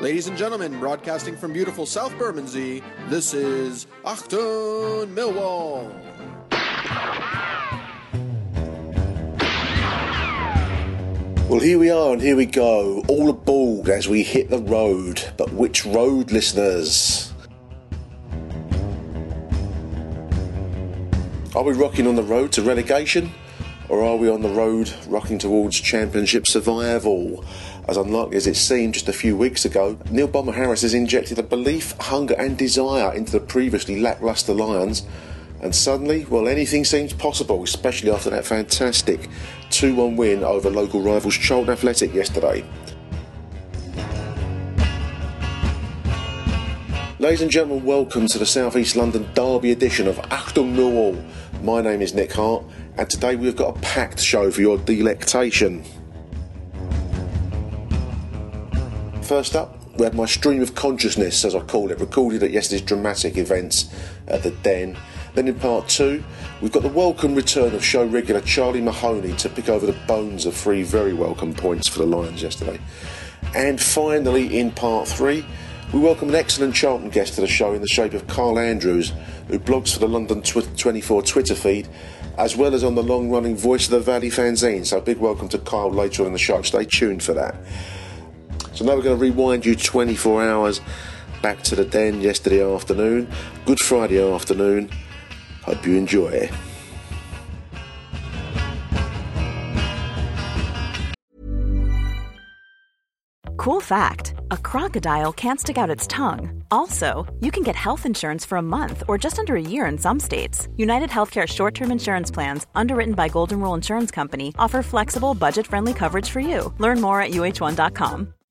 Ladies and gentlemen, broadcasting from beautiful South Bermondsey, this is Achtung Millwall. Well, here we are and here we go, all aboard as we hit the road. But which road, listeners? Are we rocking on the road to relegation? Or are we on the road rocking towards championship survival? As unlikely as it seemed just a few weeks ago, Neil Bomber Harris has injected a belief, hunger, and desire into the previously lacklustre Lions. And suddenly, well, anything seems possible, especially after that fantastic 2 1 win over local rivals Charlton Athletic yesterday. Ladies and gentlemen, welcome to the South East London Derby edition of Achtung Millwall. My name is Nick Hart, and today we've got a packed show for your delectation. First up, we had my stream of consciousness, as I call it, recorded at yesterday's dramatic events at the Den. Then in part two, we've got the welcome return of show regular Charlie Mahoney to pick over the bones of three very welcome points for the Lions yesterday. And finally, in part three, we welcome an excellent Charlton guest to the show in the shape of Carl Andrews, who blogs for the London Tw- 24 Twitter feed, as well as on the long running Voice of the Valley fanzine. So, big welcome to Carl later on in the show. Stay tuned for that. So, now we're going to rewind you 24 hours back to the den yesterday afternoon, Good Friday afternoon. Hope you enjoy. Cool fact a crocodile can't stick out its tongue. Also, you can get health insurance for a month or just under a year in some states. United Healthcare short term insurance plans, underwritten by Golden Rule Insurance Company, offer flexible, budget friendly coverage for you. Learn more at uh1.com.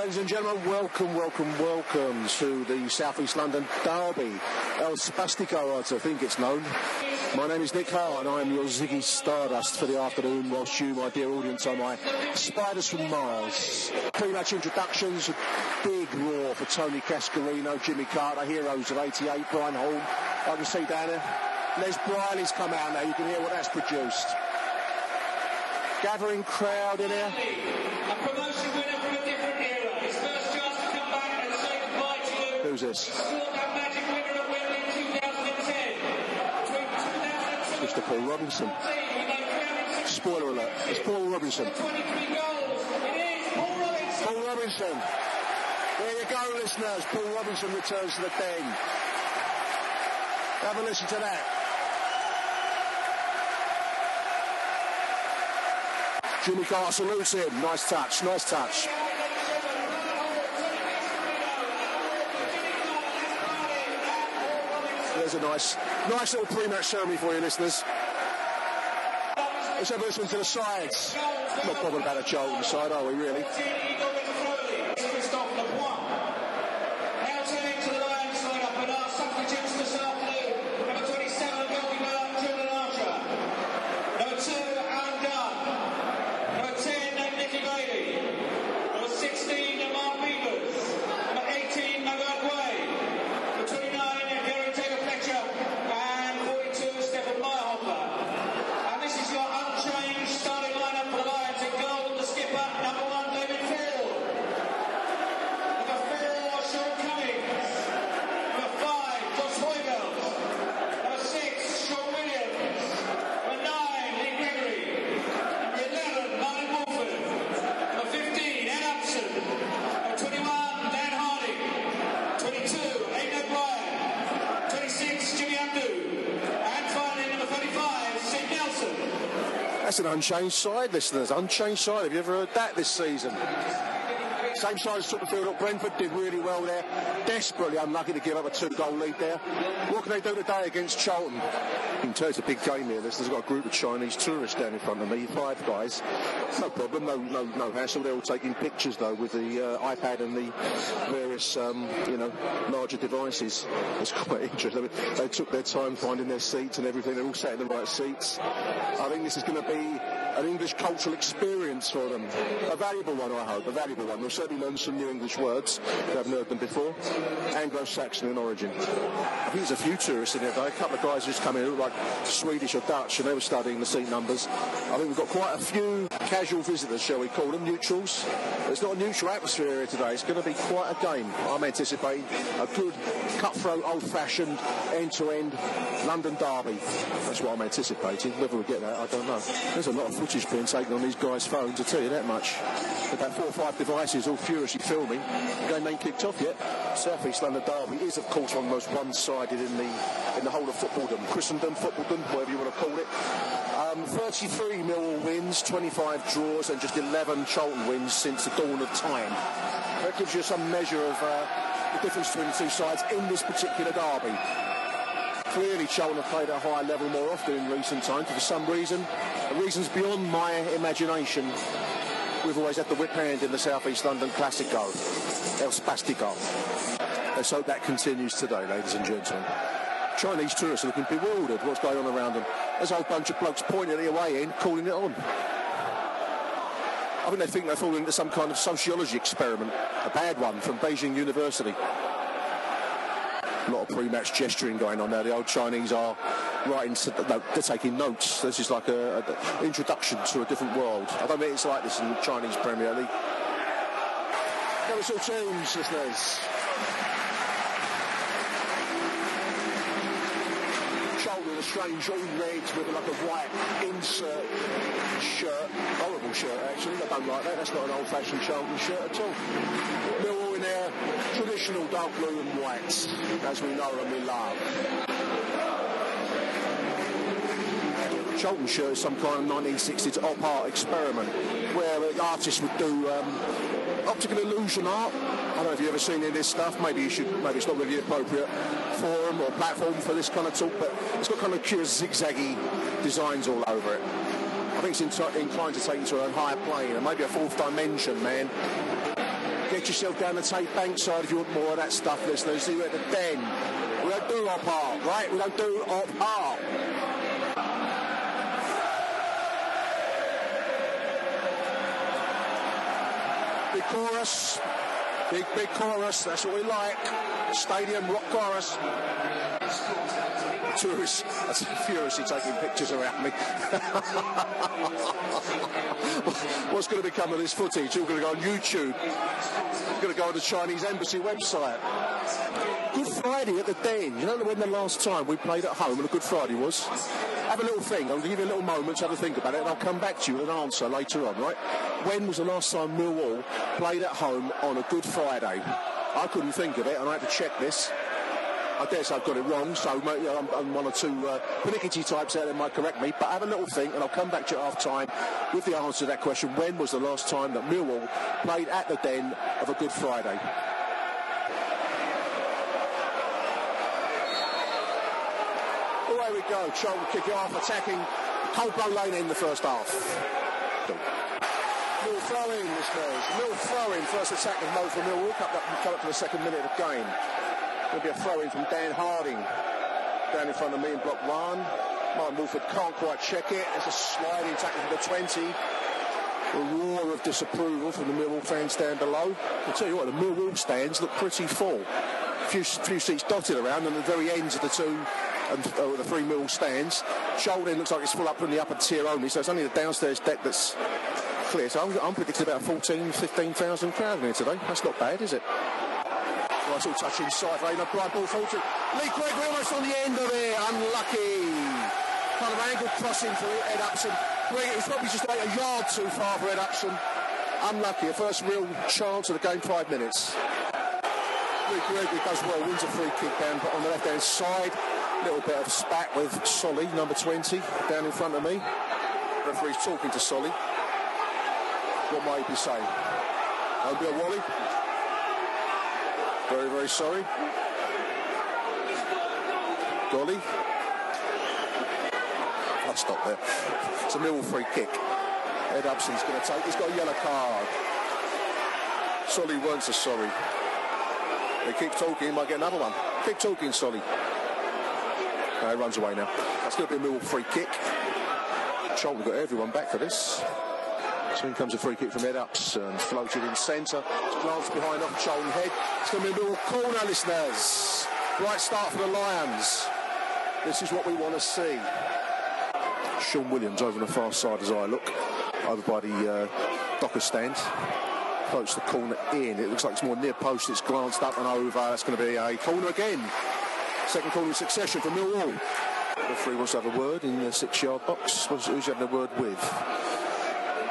Ladies and gentlemen. Welcome, welcome, welcome to the South East London Derby. El Spastico, I think it's known. My name is Nick Hart, and I am your Ziggy Stardust for the afternoon, whilst you, my dear audience, are my Spiders from Mars. Pre-match introductions, big roar for Tony Cascarino, Jimmy Carter, heroes of 88, Brian Hall. I can see down there. Les Briley's come out now, you can hear what that's produced. Gathering crowd in here. Who's this? Paul Robinson. Spoiler alert, it's Paul Robinson. Paul Robinson. There you go, listeners. Paul Robinson returns to the den. Have a listen to that. Jimmy Carter salutes him. Nice touch, nice touch. A nice, nice little pre-match ceremony for you listeners. Let's have a listen to the sides. Not bothered about the Charlton side, are we really? Unchanged side, listeners. Unchanged side. Have you ever heard that this season? Same side as took the field. Brentford did really well there. Desperately unlucky to give up a two-goal lead there. What can they do today against Charlton? You can tell it's a big game here. Listeners, got a group of Chinese tourists down in front of me. Five guys. No problem. No, no, no hassle. They're all taking pictures though with the uh, iPad and the various, um, you know, larger devices. It's quite interesting. They took their time finding their seats and everything. They're all sat in the right seats. I think this is going to be an English cultural experience for them. A valuable one, I hope. A valuable one. They'll certainly learn some new English words. They haven't heard them before. Anglo-Saxon in origin. I think there's a few tourists in here though. A couple of guys just come in who look like Swedish or Dutch and they were studying the seat numbers. I think we've got quite a few casual visitors, shall we call them, neutrals. It's not a neutral atmosphere here today. It's going to be quite a game. I'm anticipating a good, cutthroat, old-fashioned, end-to-end London derby. That's what I'm anticipating. Whether we get that, I don't know. There's a lot of footage being taken on these guys' phones, I tell you that much. About four or five devices all furiously filming. The game ain't kicked off yet. South East London derby is, of course, one of the most one-sided in the in the whole of footballdom, Christendom, footballdom, whatever you want to call it. Um, 33 Millwall wins, 25 draws, and just 11 Charlton wins since the dawn of time. That gives you some measure of uh, the difference between the two sides in this particular derby. Clearly, Charlton have played at a higher level more often in recent times, for some reason, reasons beyond my imagination, we've always had the whip hand in the South East London Classico, El Spastico. Let's hope that continues today, ladies and gentlemen. Chinese tourists are looking bewildered what's going on around them. There's a whole bunch of blokes pointing the way in, calling it on. I think they think they're falling into some kind of sociology experiment, a bad one from Beijing University. A lot of pre-match gesturing going on now. The old Chinese are writing, no, they're taking notes. This is like an introduction to a different world. I don't think it's like this in the Chinese Premier League. There all tunes, listeners. a strange all red with a like a white insert shirt. Horrible shirt, actually. I don't like that. That's not an old-fashioned Charlton shirt at all. They're all in their traditional dark blue and whites, as we know and we love. Shirt is some kind of 1960s op art experiment where the artists would do um, optical illusion art I don't know if you've ever seen any of this stuff. Maybe you should. Maybe it's not really appropriate forum or platform for this kind of talk, but it's got kind of curious zigzaggy designs all over it. I think it's inclined to take you to a higher plane and maybe a fourth dimension, man. Get yourself down the Tate Bankside if you want more of that stuff, listeners. See you at the den. We don't do op art, right? We don't do op art. Big chorus. Big, big chorus. That's what we like. Stadium rock chorus. Tourists that's furiously taking pictures around me. What's going to become of this footage? All going to go on YouTube. It's going to go on the Chinese embassy website. Good Friday at the Den. You know when the last time we played at home on a Good Friday was? Have a little think. I'm going to give you a little moment to have a think about it, and I'll come back to you with an answer later on, right? When was the last time Millwall played at home on a Good Friday? I couldn't think of it, and I had to check this. I say I've got it wrong, so I'm, one or two uh, pernickety types out there might correct me, but have a little think and I'll come back to you half time with the answer to that question. When was the last time that Millwall played at the Den of a Good Friday? Away we go. Charlton kick it off, attacking Coldblow Lane in the first half. Mill throw in, listeners. Mill throw in. First attack of Mo for Millwall. Come up, come up the second minute of the game. There'll be a throw in from Dan Harding. Down in front of me in block one. Martyn Woolford can't quite check it. There's a sliding tackle from the 20. A roar of disapproval from the Millwall fans down below. I'll tell you what, the Millwall stands look pretty full. A few, few seats dotted around and the very ends of the two and uh, the three Millwall stands. Shoulder looks like it's full up from the upper tier only, so it's only the downstairs deck that's clear. So I'm, I'm predicting about 14, 15,000 crowd in here today. That's not bad, is it? Nice all touch inside, Rainer. Bright ball forward Lee Gregory almost on the end of it. Unlucky. Kind of angled crossing for Ed Upson. Was probably just like a yard too far for Ed Upson. Unlucky. A first real chance of the game, five minutes. Lee Gregory does well, wins a free kick down but on the left hand side. Little bit of spat with Solly, number 20, down in front of me. Referee's talking to Solly. What might he be saying? Don't be a Wally. Very, very sorry. Golly. I'll stop there. It's a Millwall free kick. Ed Upson's going to take. He's got a yellow card. Solly weren't so sorry. They keep talking, he might get another one. Keep talking, Solly. No, runs away now. That's going to be a Millwall free kick. Charlton got everyone back for this. So in comes a free kick from Ed and floated in centre, glanced behind off Charlton head. It's going to be a Millwall corner, listeners. Right start for the Lions. This is what we want to see. Shaun Williams over on the far side as I look, over by the uh, Docker stand. Approach the corner in. It looks like it's more near post. It's glanced up and over. That's going to be a corner again. Second corner in succession for Millwall. The referee wants to have a word in the six-yard box. Who's having a word with?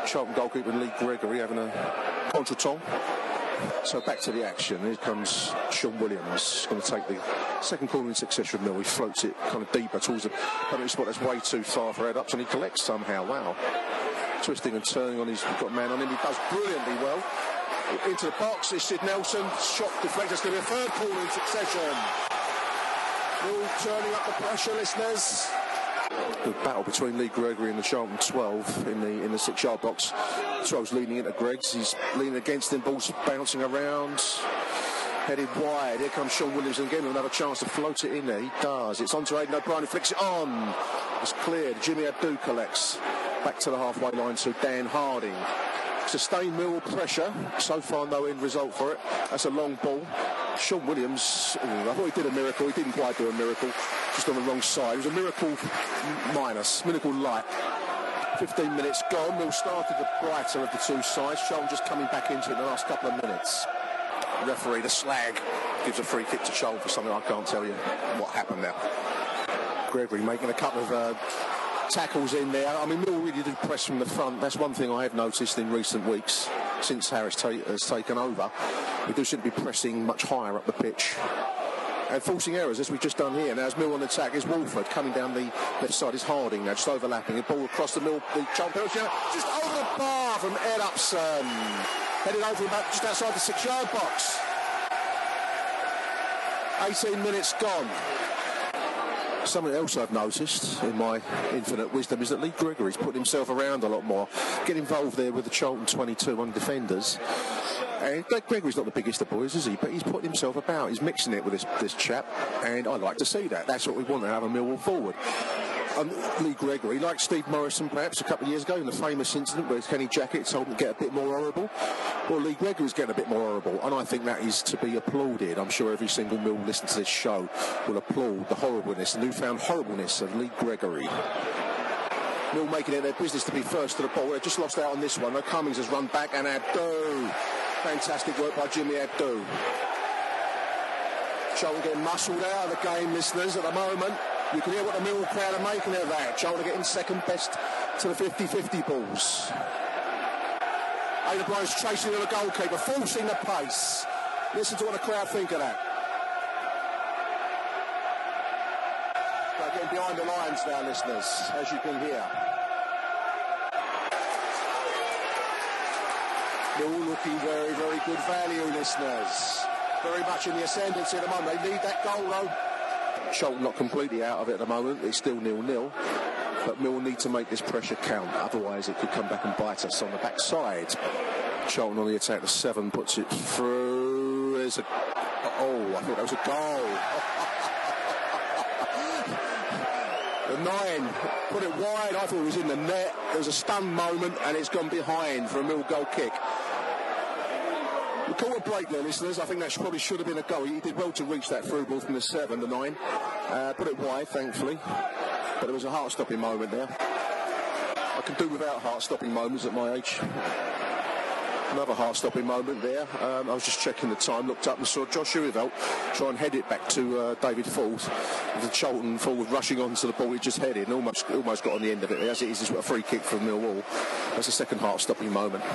Charlton goalkeeper Lee Gregory having a contretemps. So back to the action. Here comes Shaun Williams. Going to take the second corner in succession. Mill. He floats it kind of deeper towards the penalty spot. That's way too far for Ed and He collects somehow. Wow. Twisting and turning on his got man on him. He does brilliantly well. Into the box is Sid Nelson. Shot deflected. It's going to be a third corner in succession. Mill turning up the pressure, listeners the battle between Lee Gregory and the Charlton 12 in the in the six yard box. 12's leaning into Greggs. He's leaning against him. Ball's bouncing around. Headed wide. Here comes Shaun Williams again with another chance to float it in there. He does. It's on to Aiden O'Brien. He flicks it on. It's cleared. Jimmy Abdou collects. Back to the halfway line to Dan Harding. Sustained mill pressure. So far, no end result for it. That's a long ball. Shaun Williams, I thought he did a miracle. He didn't quite do a miracle. Just on the wrong side. It was a miracle minus, miracle light. 15 minutes gone. Mill started the brighter of the two sides. Sean just coming back into it in the last couple of minutes. Referee, the slag, gives a free kick to Charlton for something I can't tell you what happened there. Gregory making a couple of uh, tackles in there. I mean, Mill really did press from the front. That's one thing I have noticed in recent weeks since Harris ta- has taken over. We do seem to be pressing much higher up the pitch and forcing errors as we've just done here. Now, as Mill on the attack is Woolford coming down the left side is Harding now, just overlapping. A ball across the Mill, the penalty just over the bar from Ed Upson. Headed over about just outside the six yard box. 18 minutes gone. Something else I've noticed in my infinite wisdom is that Lee Gregory's put himself around a lot more. Get involved there with the Charlton 22 on defenders. And Lee Gregory's not the biggest of boys, is he? But he's putting himself about. He's mixing it with this, this chap, and I like to see that. That's what we want to have a Millwall forward. Um, Lee Gregory, like Steve Morison perhaps a couple of years ago in the famous incident where Kenny Jackett told him to get a bit more horrible. Well, Lee Gregory's getting a bit more horrible, and I think that is to be applauded. I'm sure every single Mill listening to this show will applaud the horribleness, the newfound horribleness of Lee Gregory. Mill making it their business to be first to the ball. They've just lost out on this one. Cummings has run back and Abdou. Fantastic work by Jimmy Abdou. Charlton getting muscled out of the game, listeners, at the moment. You can hear what the Mill crowd are making of that. Charlton getting second best to the 50-50 balls. Aiden O'Brien's chasing the goalkeeper, forcing the pace. Listen to what the crowd think of that. They're getting behind the lines now, listeners, as you can hear. They're all looking very, very good value, listeners. Very much in the ascendancy at the moment. They need that goal, though. Charlton not completely out of it at the moment. It's still nil-nil. But Mill need to make this pressure count. Otherwise, it could come back and bite us on the backside. Charlton on the attack. The seven puts it through. There's a... Oh, I thought that was a goal. the nine put it wide. I thought it was in the net. There was a stunned moment, and it's gone behind for a Mill goal kick. Call a break there, listeners. I think that probably should have been a goal. He did well to reach that through ball from the seven, the nine. Uh, put it wide, thankfully. But it was a heart-stopping moment there. I can do without heart-stopping moments at my age. Another heart-stopping moment there. Um, I was just checking the time, looked up and saw Jos Hooiveld try and head it back to uh, David Forde. The Charlton forward rushing onto the ball he just headed and almost almost got on the end of it. As it is, it's a free kick from Millwall. That's the second heart-stopping moment.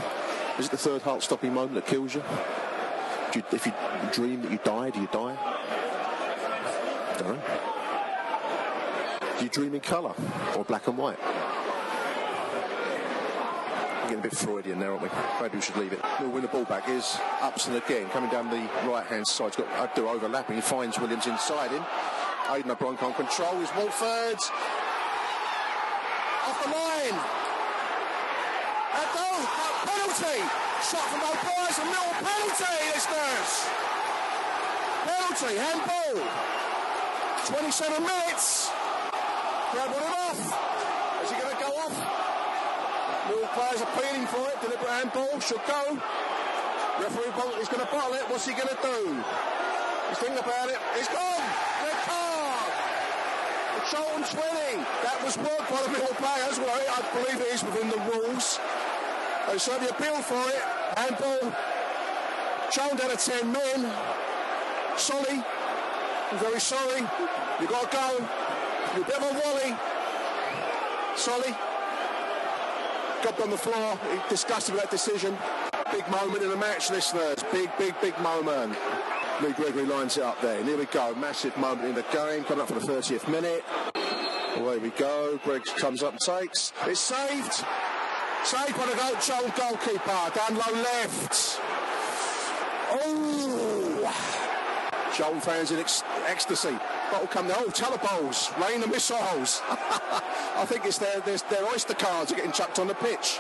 Is it the third heart-stopping moment that kills you? you? If you dream that you die, do you die? I don't know. Do you dream in colour or black and white? We're getting a bit Freudian there, aren't we? Maybe we should leave it. We'll win the ball back. Is Upson again coming down the right hand side. He's got Abdul overlapping. He finds Williams inside him. Aiden O'Brien can't control. Is Woolford off the line. Abdul penalty. Shot from O'Brien. A little penalty, listeners. Penalty. Handball. 27 minutes. Grab it off. Is he going to go off? Mill players appealing for it. Deliberate handball. Should go. Referee Bolt is going to bottle it. What's he going to do? He's thinking about it. He's gone. Red card. Charlton's winning. That was work by the Mill players. Well, I believe it is within the rules. They certainly appeal for it. Handball. Charlton down to 10 men. Solly. I'm very sorry. You've got to go. You're a bit of a wally. Solly. Got on the floor. He disgusted with that decision. Big moment in the match, listeners. Big, big, big moment. Lee Gregory lines it up there. And here we go. Massive moment in the game. Coming up for the 30th minute. Away we go. Greg comes up and takes. It's saved. Saved by the goal, Joel goalkeeper. Down low left. Oh. Joel fans in ex- ecstasy. Bottle come the oh, teller rain the missiles. I think it's their, their, their oyster cards are getting chucked on the pitch.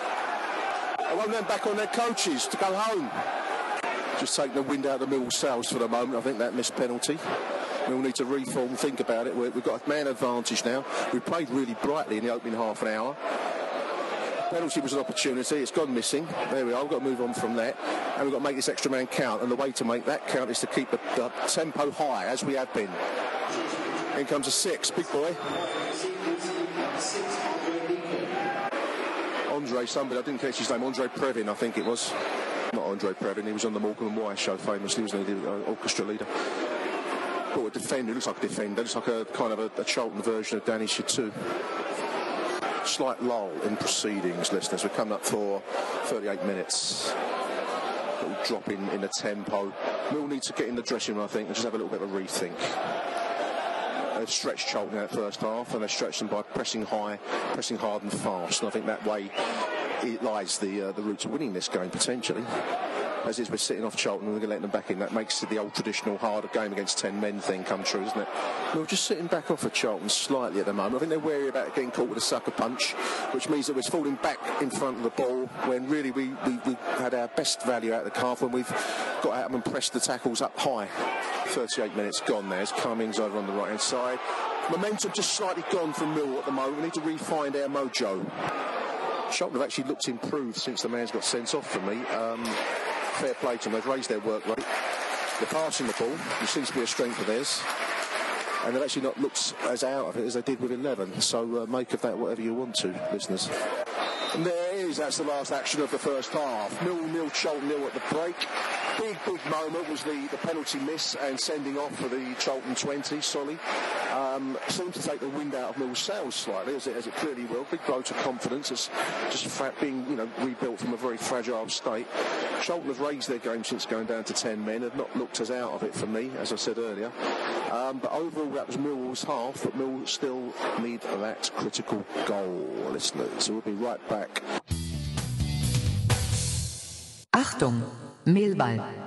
I want them back on their coaches to go home. Just taking the wind out of the mill sails for the moment. I think that missed penalty. We'll need to reform, think about it. We've got a man advantage now. We played really brightly in the opening half an hour. Penalty was an opportunity. It's gone missing. There we are. We've got to move on from that. And we've got to make this extra man count. And the way to make that count is to keep the, the tempo high, as we have been. In comes a six. Big boy. Andre somebody, I didn't catch his name, Andre Previn, I think it was. Not Andre Previn, he was on the Morecambe and Wise show famously, he, the uh, orchestra leader. But a defender, looks like a defender, looks like a kind of a, a Charlton version of Danny Shittu. Slight lull in proceedings, listeners. We're coming up for 38 minutes. Little drop in, in the tempo. We'll need to get in the dressing room, I think, and just have a little bit of a rethink. They've stretched Charlton out first half, and they've stretched them by pressing high, pressing hard and fast. And I think that way it lies the uh, the route to winning this game potentially. As is, we're sitting off Charlton and we're going to let them back in. That makes the old traditional harder game against 10 men thing come true, isn't it? We're just sitting back off of Charlton slightly at the moment. I think they're wary about getting caught with a sucker punch, which means that we're falling back in front of the ball when really we, we, we had our best value out of the calf when we've got out and pressed the tackles up high. 38 minutes gone There's Cummings over on the right hand side. Momentum just slightly gone from Mill at the moment. We need to refine our mojo. Charlton have actually looked improved since the man's got sent off for me. Um, fair play to them. They've raised their work rate. They're passing the ball, which seems to be a strength of theirs. And they've actually not looked as out of it as they did with 11. So uh, make of that whatever you want to, listeners. And there it is. That's the last action of the first half. Nil nil, Charlton nil at the break. Big, big moment was the, the penalty miss and sending off for the Charlton 20, Solly. Um, seemed to take the wind out of Mill's sails slightly, as it, as it clearly will. Big blow to confidence. It's just fa- being, you know, rebuilt from a very fragile state. Charlton have raised their game since going down to 10 men, have not looked as out of it for me, as I said earlier. Um, but overall, that was Mill's half, but Mill still need that critical goal, listeners. So we'll be right back. Achtung, Mehlball.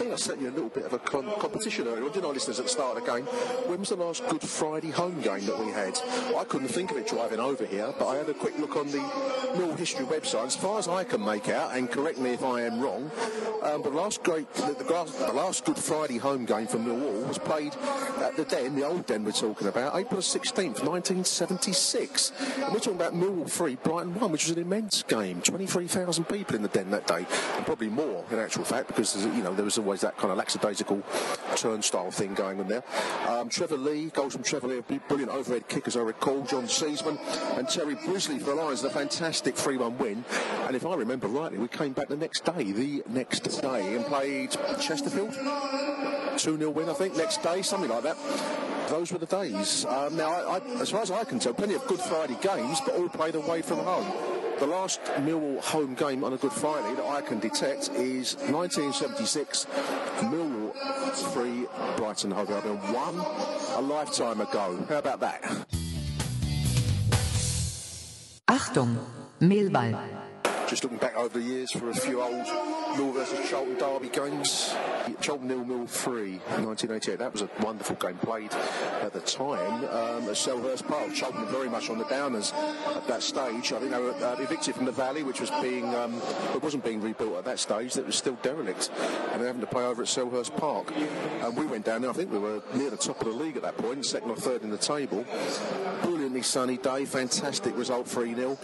I think I set you a little bit of a con- competition earlier, didn't I, listeners, at the start of the game? When was the last Good Friday home game that we had? I couldn't think of it driving over here, but I had a quick look on the Mill History website. As far as I can make out, and correct me if I am wrong, um, the last great, the, the, the last Good Friday home game for Millwall was played at the Den, the old Den we're talking about, April 16th, 1976. And we're talking about Millwall 3, Brighton 1, which was an immense game. 23,000 people in the Den that day, and probably more in actual fact, because you know there was always that kind of lackadaisical turnstile thing going on there. Um, Trevor Lee, goals from Trevor Lee, a brilliant overhead kick as I recall. John Seasman and Terry Brisley for the Lions, a fantastic 3-1 win. And if I remember rightly, we came back the next day, the next day, and played Chesterfield. 2-0 win, I think, next day, something like that. Those were the days. Um, now, I, I, as far as I can tell, plenty of Good Friday games, but all played away from home. The last Millwall home game on a Good Friday that I can detect is 1976, Millwall 3, Brighton Hove Albion 1, a lifetime ago. How about that? Achtung, Mehlball. Just looking back over the years for a few old Mill versus Charlton Derby games. Charlton nil Mill 3, 1988. That was a wonderful game played at the time um, at Selhurst Park. Charlton were very much on the downers at that stage. I think they were uh, evicted from the Valley, which was being, um, it wasn't being rebuilt at that stage. That was still derelict, and they're having to play over at Selhurst Park. And we went down there. I think we were near the top of the league at that point, second or third in the table. Brilliantly sunny day, fantastic result, 3 0.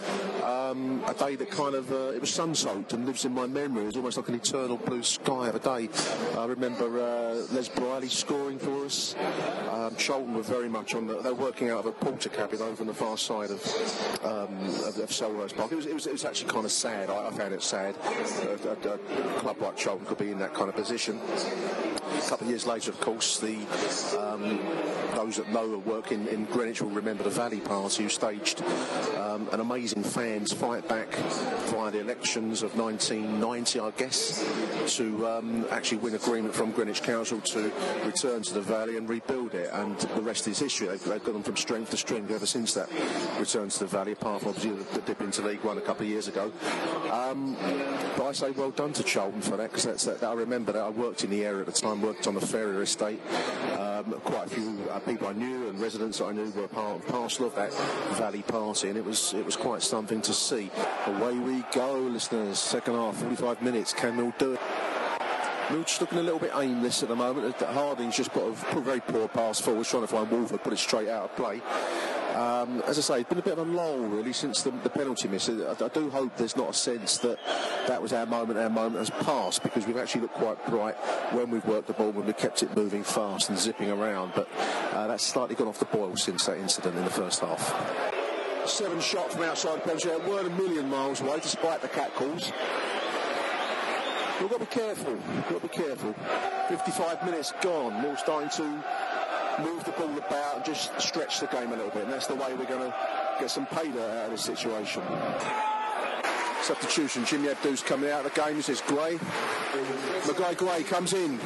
Um, a day that kind of uh, it was sun-soaked and lives in my memory. It was almost like an eternal blue sky of a day. I remember uh, Les Briley scoring for us. Um, Charlton were very much on the. They were working out of a porter cabin over on the far side of um, of, of Selhurst Park. It was, it was it was actually kind of sad. I, I found it sad. A, a, a club like Charlton could be in that kind of position. A couple of years later, of course, the um, those that know work in, in Greenwich will remember the Valley Party, who staged um, an amazing fans fight back via the elections of 1990, I guess, to um, actually win agreement from Greenwich Council to return to the Valley and rebuild it. And the rest is history. They've, they've gone from strength to strength ever since that return to the Valley, apart from obviously the, dip into League One a couple of years ago. Um, but I say well done to Charlton for that, because that, I remember that I worked in the area at the time, worked on the Ferrier estate. Um, quite a few uh, people I knew and residents that I knew were part and parcel of that Valley Party, and it was it was quite something to see. Away we go, listeners. Second half, 45 minutes. Can Mill do it? Just looking a little bit aimless at the moment. Harding's just put a, very poor pass forward, trying to find Woolford, put it straight out of play. Um, as I say, it's been a bit of a lull really since the, the penalty miss. I, I do hope there's not a sense that that was our moment, our moment has passed because we've actually looked quite bright when we've worked the ball, when we've kept it moving fast and zipping around. But uh, that's slightly gone off the boil since that incident in the first half. Seven shot from outside the penalty weren't a million miles away despite the catcalls. We've got to be careful. We've got to be careful. 55 minutes gone. We're starting to move the ball about and just stretch the game a little bit. And that's the way we're going to get some payday out of this situation. Substitution. Jimmy Abdou's coming out of the game. This is Gueye. Magaye Gueye comes in.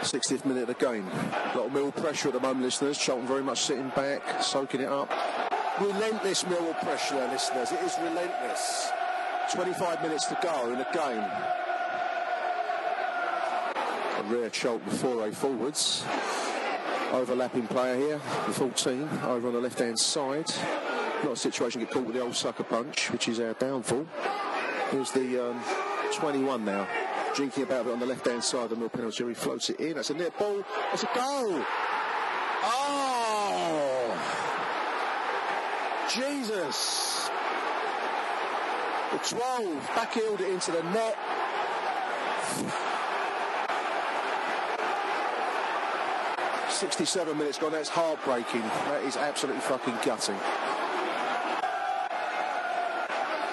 60th minute of the game. A lot of Mill pressure at the moment, listeners. Charlton very much sitting back, soaking it up. Relentless Mill pressure, listeners. It is relentless. 25 minutes to go in the game. A rare Charlton a forwards. Overlapping player here, the 14, over on the left-hand side. Not a situation get caught with the old sucker punch, which is our downfall. Here's the um, 21 now, drinking about it on the left-hand side of the Mill penalty. He floats it in. That's a net ball. That's a goal. Oh! Jesus! The 12 backheeled it into the net. Sixty-seven minutes gone. That's heartbreaking. That is absolutely fucking gutting.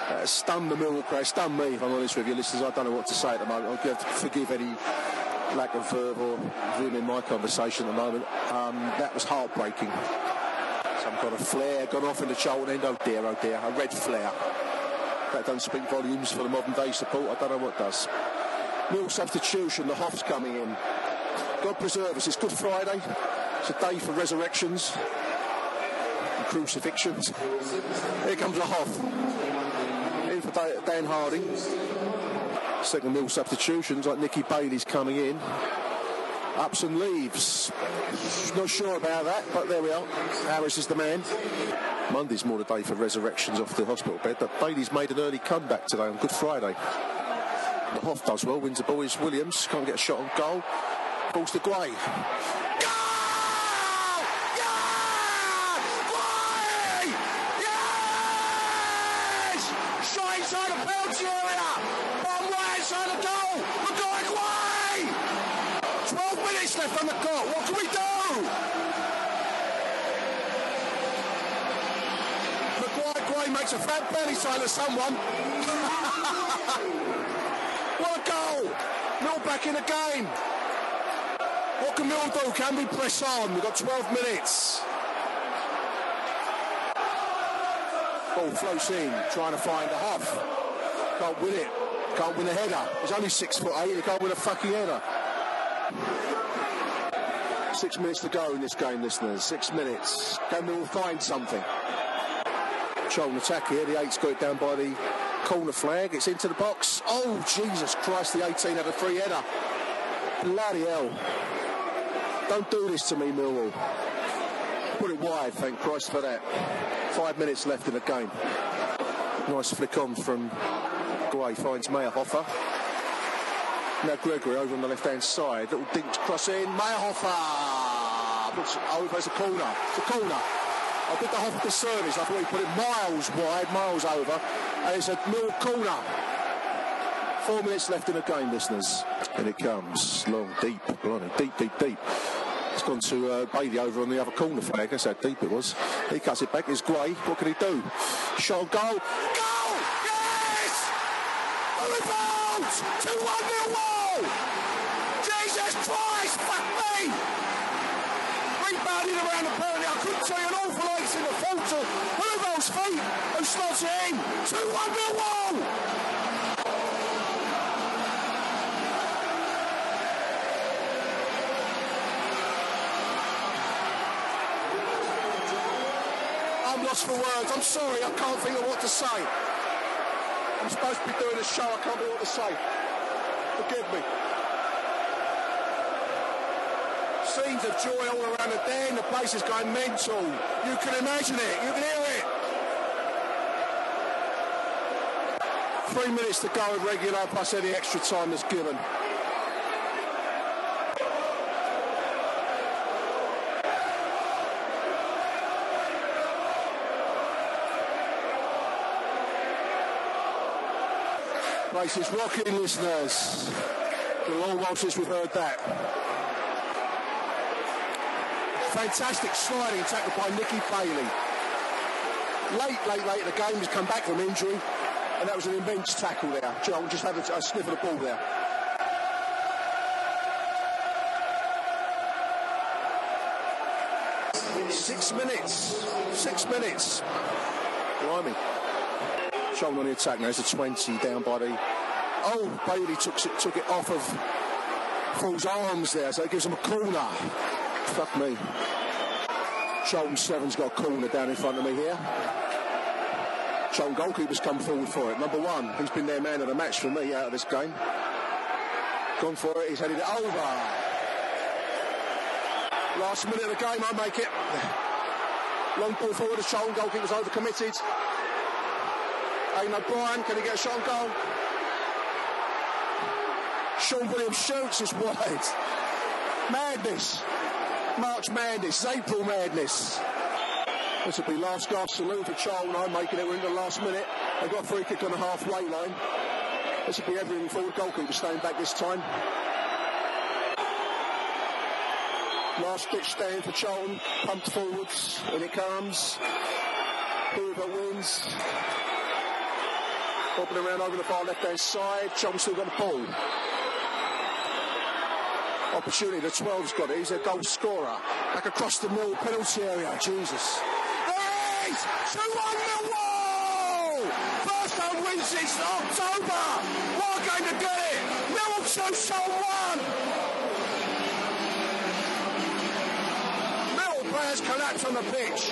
That uh, stunned the Millwall crowd, stunned me, if I'm honest with you, listeners. I don't know what to say at the moment. I'll have to forgive any lack of verve or vim in my conversation at the moment. Um, that was heartbreaking. Some kind of flare gone off in the Charlton end. Oh dear, oh dear, a red flare. That doesn't speak volumes for the modern day support. I don't know what does. Mill substitution, the Hoff's coming in. God preserve us, it's Good Friday. It's a day for resurrections and crucifixions. Here comes the Hoff. In for Dan Harding. Second Mill substitutions, like Nicky Bailey's coming in. Upson leaves. Not sure about that, but there we are. Harris is the man. Monday's more the day for resurrections off the hospital bed, but Bailey's made an early comeback today on Good Friday. The Hoff does well, wins the ball. Is Williams can't get a shot on goal. Balls to Gueye. Makes a fat belly to someone. what a goal! Mill back in the game. What can Mill do? Can we press on? We've got 12 minutes. Oh, Ball floats in, trying to find a half. Can't win it. Can't win a header. He's only six foot eight. He can't win a fucking header. Six minutes to go in this game, listeners. Six minutes. Can we all find something? Charlton attack here. The eight's got it down by the corner flag. It's into the box. Oh, Jesus Christ, the 18 had a free header. Bloody hell. Don't do this to me, Millwall. Put it wide, thank Christ for that. Five minutes left in the game. Nice flick on from Gueye, finds Maierhofer. Now Gregory over on the left-hand side. Little dink cross in. Maierhofer puts over as a corner. It's a corner. I did the Hoffer service. I thought he put it miles wide, miles over. And it's a mill corner. Four minutes left in the game, listeners. And it comes. Long, deep, blimey, deep, deep, deep. It's gone to uh, Bailey over on the other corner flag. That's how deep it was. He cuts it back. It's Gueye. What can he do? Shot goal. Goal! Yes! A rebound! 2-1 Millwall! Jesus Christ, fuck me! Rebounding around the. I couldn't tell you an awful lot in the fault of Rubo's feet who slots it in. 2-1 Millwall! I'm lost for words. I'm sorry, I can't think of what to say. I'm supposed to be doing a show, I can't think of what to say. Forgive me. Scenes of joy all around the den. The place is going mental. You can imagine it. You can hear it. Three minutes to go at regular, plus any extra time that's given. Place is rocking, listeners. A long since we've heard that. Fantastic sliding tackle by Nicky Bailey. Late, late, late the game, has come back from injury, and that was an immense tackle there. Joel just had a, a sniff of the ball there. Six minutes. Six minutes. Blimey. Charlton on the attack now. It's a 20 down by the. Oh, Bailey took it, took it off of Paul's arms there, so it gives him a corner. Fuck me. Charlton Seven's got a corner down in front of me here. Charlton goalkeeper's come forward for it. Number one, he's been their man of the match for me out of this game. Gone for it, he's headed it over. Last minute of the game, I make it. Long ball forward, the Charlton goalkeeper's overcommitted. Aiden O'Brien, can he get a shot on goal? Shaun Williams shoots, it's wide. Madness. March madness, April madness. This will be last gasp saloon for Charlton. I'm making it. We're in the last minute. They've got a free kick on the halfway line. This will be everything for the Goalkeeper staying back this time. Last ditch stand for Charlton. Pumped forwards. In it comes. Hoover wins. Bobbling around over the far left hand side. Charlton still got the ball. Opportunity, the 12's got it. He's a goal scorer. Back across the middle penalty area. Jesus. Is! 2 1 Millwall! First home win since October! What a game to get it! Millwall 2, Charlton 1! Middle players collapse on the pitch.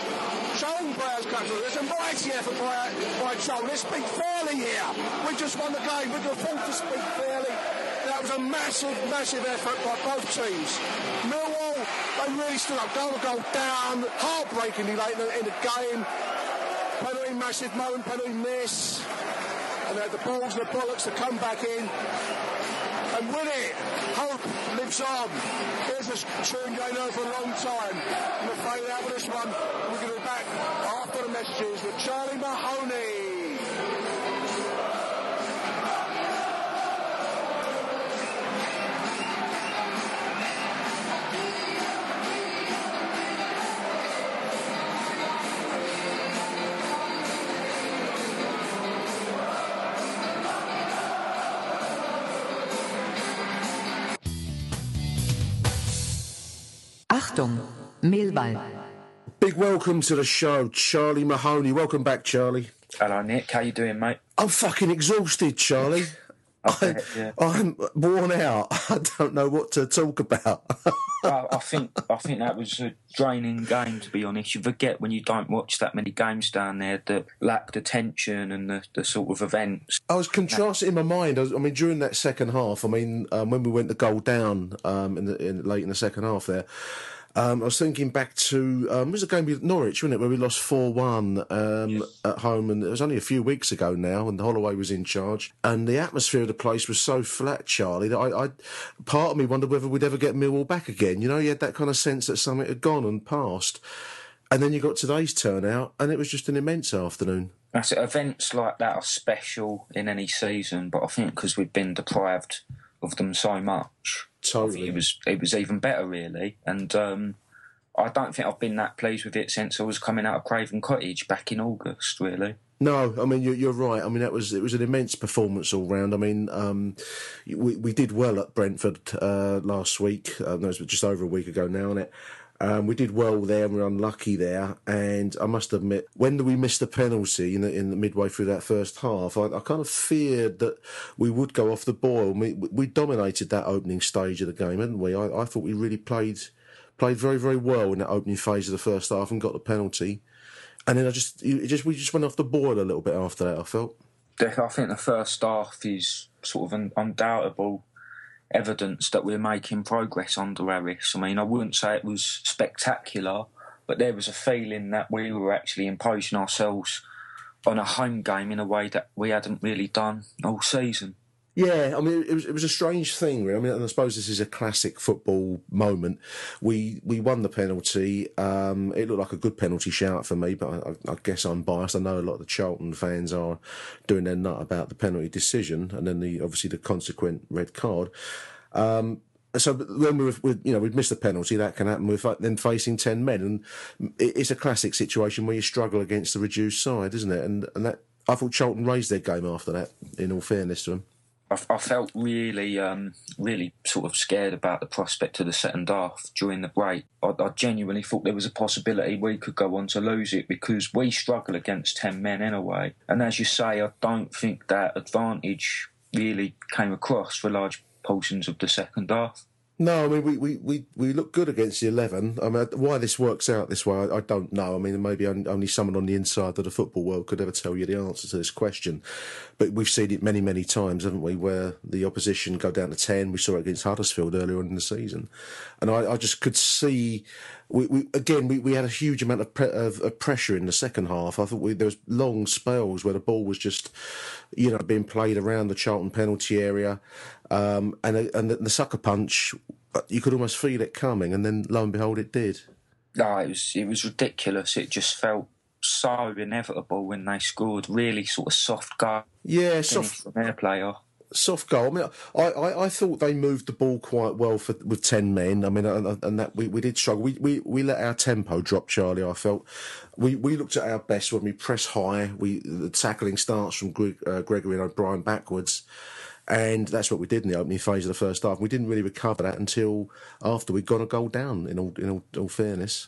Charlton players collapse. There's a mighty effort by, by Charlton. Let's speak fairly here. We just won the game. We can afford to speak fairly. That was a massive, massive effort by both teams. Millwall, they really stood up. Goal goal down. Heartbreakingly late in the, game. Penalty, massive moment, penalty miss. And they had the balls and the bollocks to come back in. And with it, hope lives on. Here's a tune going on for a long time. To fade out with this one. We're going to be back after the messages with Charlie Mahoney. Achtung, Mehlball. Big welcome to the show, Charlie Mahoney. Welcome back, Charlie. Hello, Nick. How you doing, mate? I'm fucking exhausted, Charlie. I, yeah. I'm worn out. I don't know what to talk about. I, I think I think that was a draining game. To be honest, you forget when you don't watch that many games down there that lack the tension and the, the sort of events. I was contrasting in my mind. I, was, I mean, during that second half, I mean, um, when we went to goal down um, in the in, late in the second half there. Um, I was thinking back to um, it was a game with Norwich, wasn't it, where we lost four one um, at home, and it was only a few weeks ago now, and Holloway was in charge, and the atmosphere of the place was so flat, Charlie, that I, I part of me wondered whether we'd ever get Millwall back again. You know, you had that kind of sense that something had gone and passed, and then you got today's turnout, and it was just an immense afternoon. That's it. Events like that are special in any season, but I think because we've been deprived of them so much, Totally. it was it was even better, really. And um, I don't think I've been that pleased with it since I was coming out of Craven Cottage back in August, really. No, I mean you're, you're right. I mean that was it was an immense performance all round. I mean um, we we did well at Brentford uh, last week. Uh, no, it was just over a week ago now, and it? Um, we did well there. We were unlucky there, and I must admit, when we missed the penalty in the, in the midway through that first half, I, I kind of feared that we would go off the boil. We, we dominated that opening stage of the game, hadn't we? I, I thought we really played played very very well in that opening phase of the first half and got the penalty. And then I just, just we just went off the boil a little bit after that. I felt. I think the first half is sort of an undoubtable evidence that we're making progress under Harris. I mean, I wouldn't say it was spectacular, but there was a feeling that we were actually imposing ourselves on a home game in a way that we hadn't really done all season. Yeah, I mean, it was it was a strange thing. Really. I mean, and I suppose this is a classic football moment. We we won the penalty. Um, it looked like a good penalty shout for me, but I, I guess I'm biased. I know a lot of the Charlton fans are doing their nut about the penalty decision, and then the obviously the consequent red card. Um, so when we were, you know, we'd missed the penalty, that can happen. We're then facing ten men, and it's a classic situation where you struggle against the reduced side, isn't it? And and that I thought Charlton raised their game after that. In all fairness to them. I, I felt really, um, really sort of scared about the prospect of the second half during the break. I, I, genuinely thought there was a possibility we could go on to lose it because we struggle against 10 men anyway. And as you say, I don't think that advantage really came across for large portions of the second half. No, I mean we, we, we, we look good against the eleven. I mean, why this works out this way, I, I don't know. I mean, maybe only someone on the inside of the football world could ever tell you the answer to this question. But we've seen it many, many times, haven't we? Where the opposition go down to ten. We saw it against Huddersfield earlier on in the season, and I, I just could see. We, we again we, we had a huge amount of, pre- of, of pressure in the second half. I thought we, there was long spells where the ball was just, you know, being played around the Charlton penalty area, um, and and the, the sucker punch you could almost feel it coming, and then lo and behold, it did. No, it was it was ridiculous. It just felt so inevitable when they scored. Really, sort of soft go. Yeah, soft from their player. Soft goal. I mean, I, I, I, thought they moved the ball quite well for with ten men. I mean, and, and that we, we did struggle. We, we we let our tempo drop, Charlie. I felt we, we looked at our best when we press high. We the tackling starts from Greg, uh, Gregory and O'Brien backwards. And that's what we did in the opening phase of the first half. We didn't really recover that until after we'd gone a goal down. In all, in all, all fairness,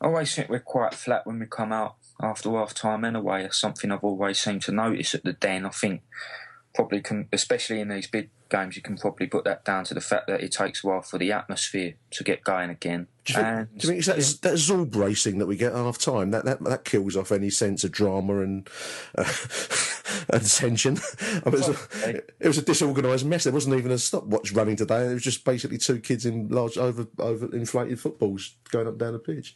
I always think we're quite flat when we come out after half time. Anyway, it's something I've always seemed to notice at the Den. I think probably can, especially in these big games, you can probably put that down to the fact that it takes a while for the atmosphere to get going again. Do you think, and, do you think that, that Zorb racing that we get half time that, that that kills off any sense of drama and uh, and tension? I mean, it, was a, it was a disorganised mess. There wasn't even a stopwatch running today. It was just basically two kids in large over over inflated footballs going up down the pitch.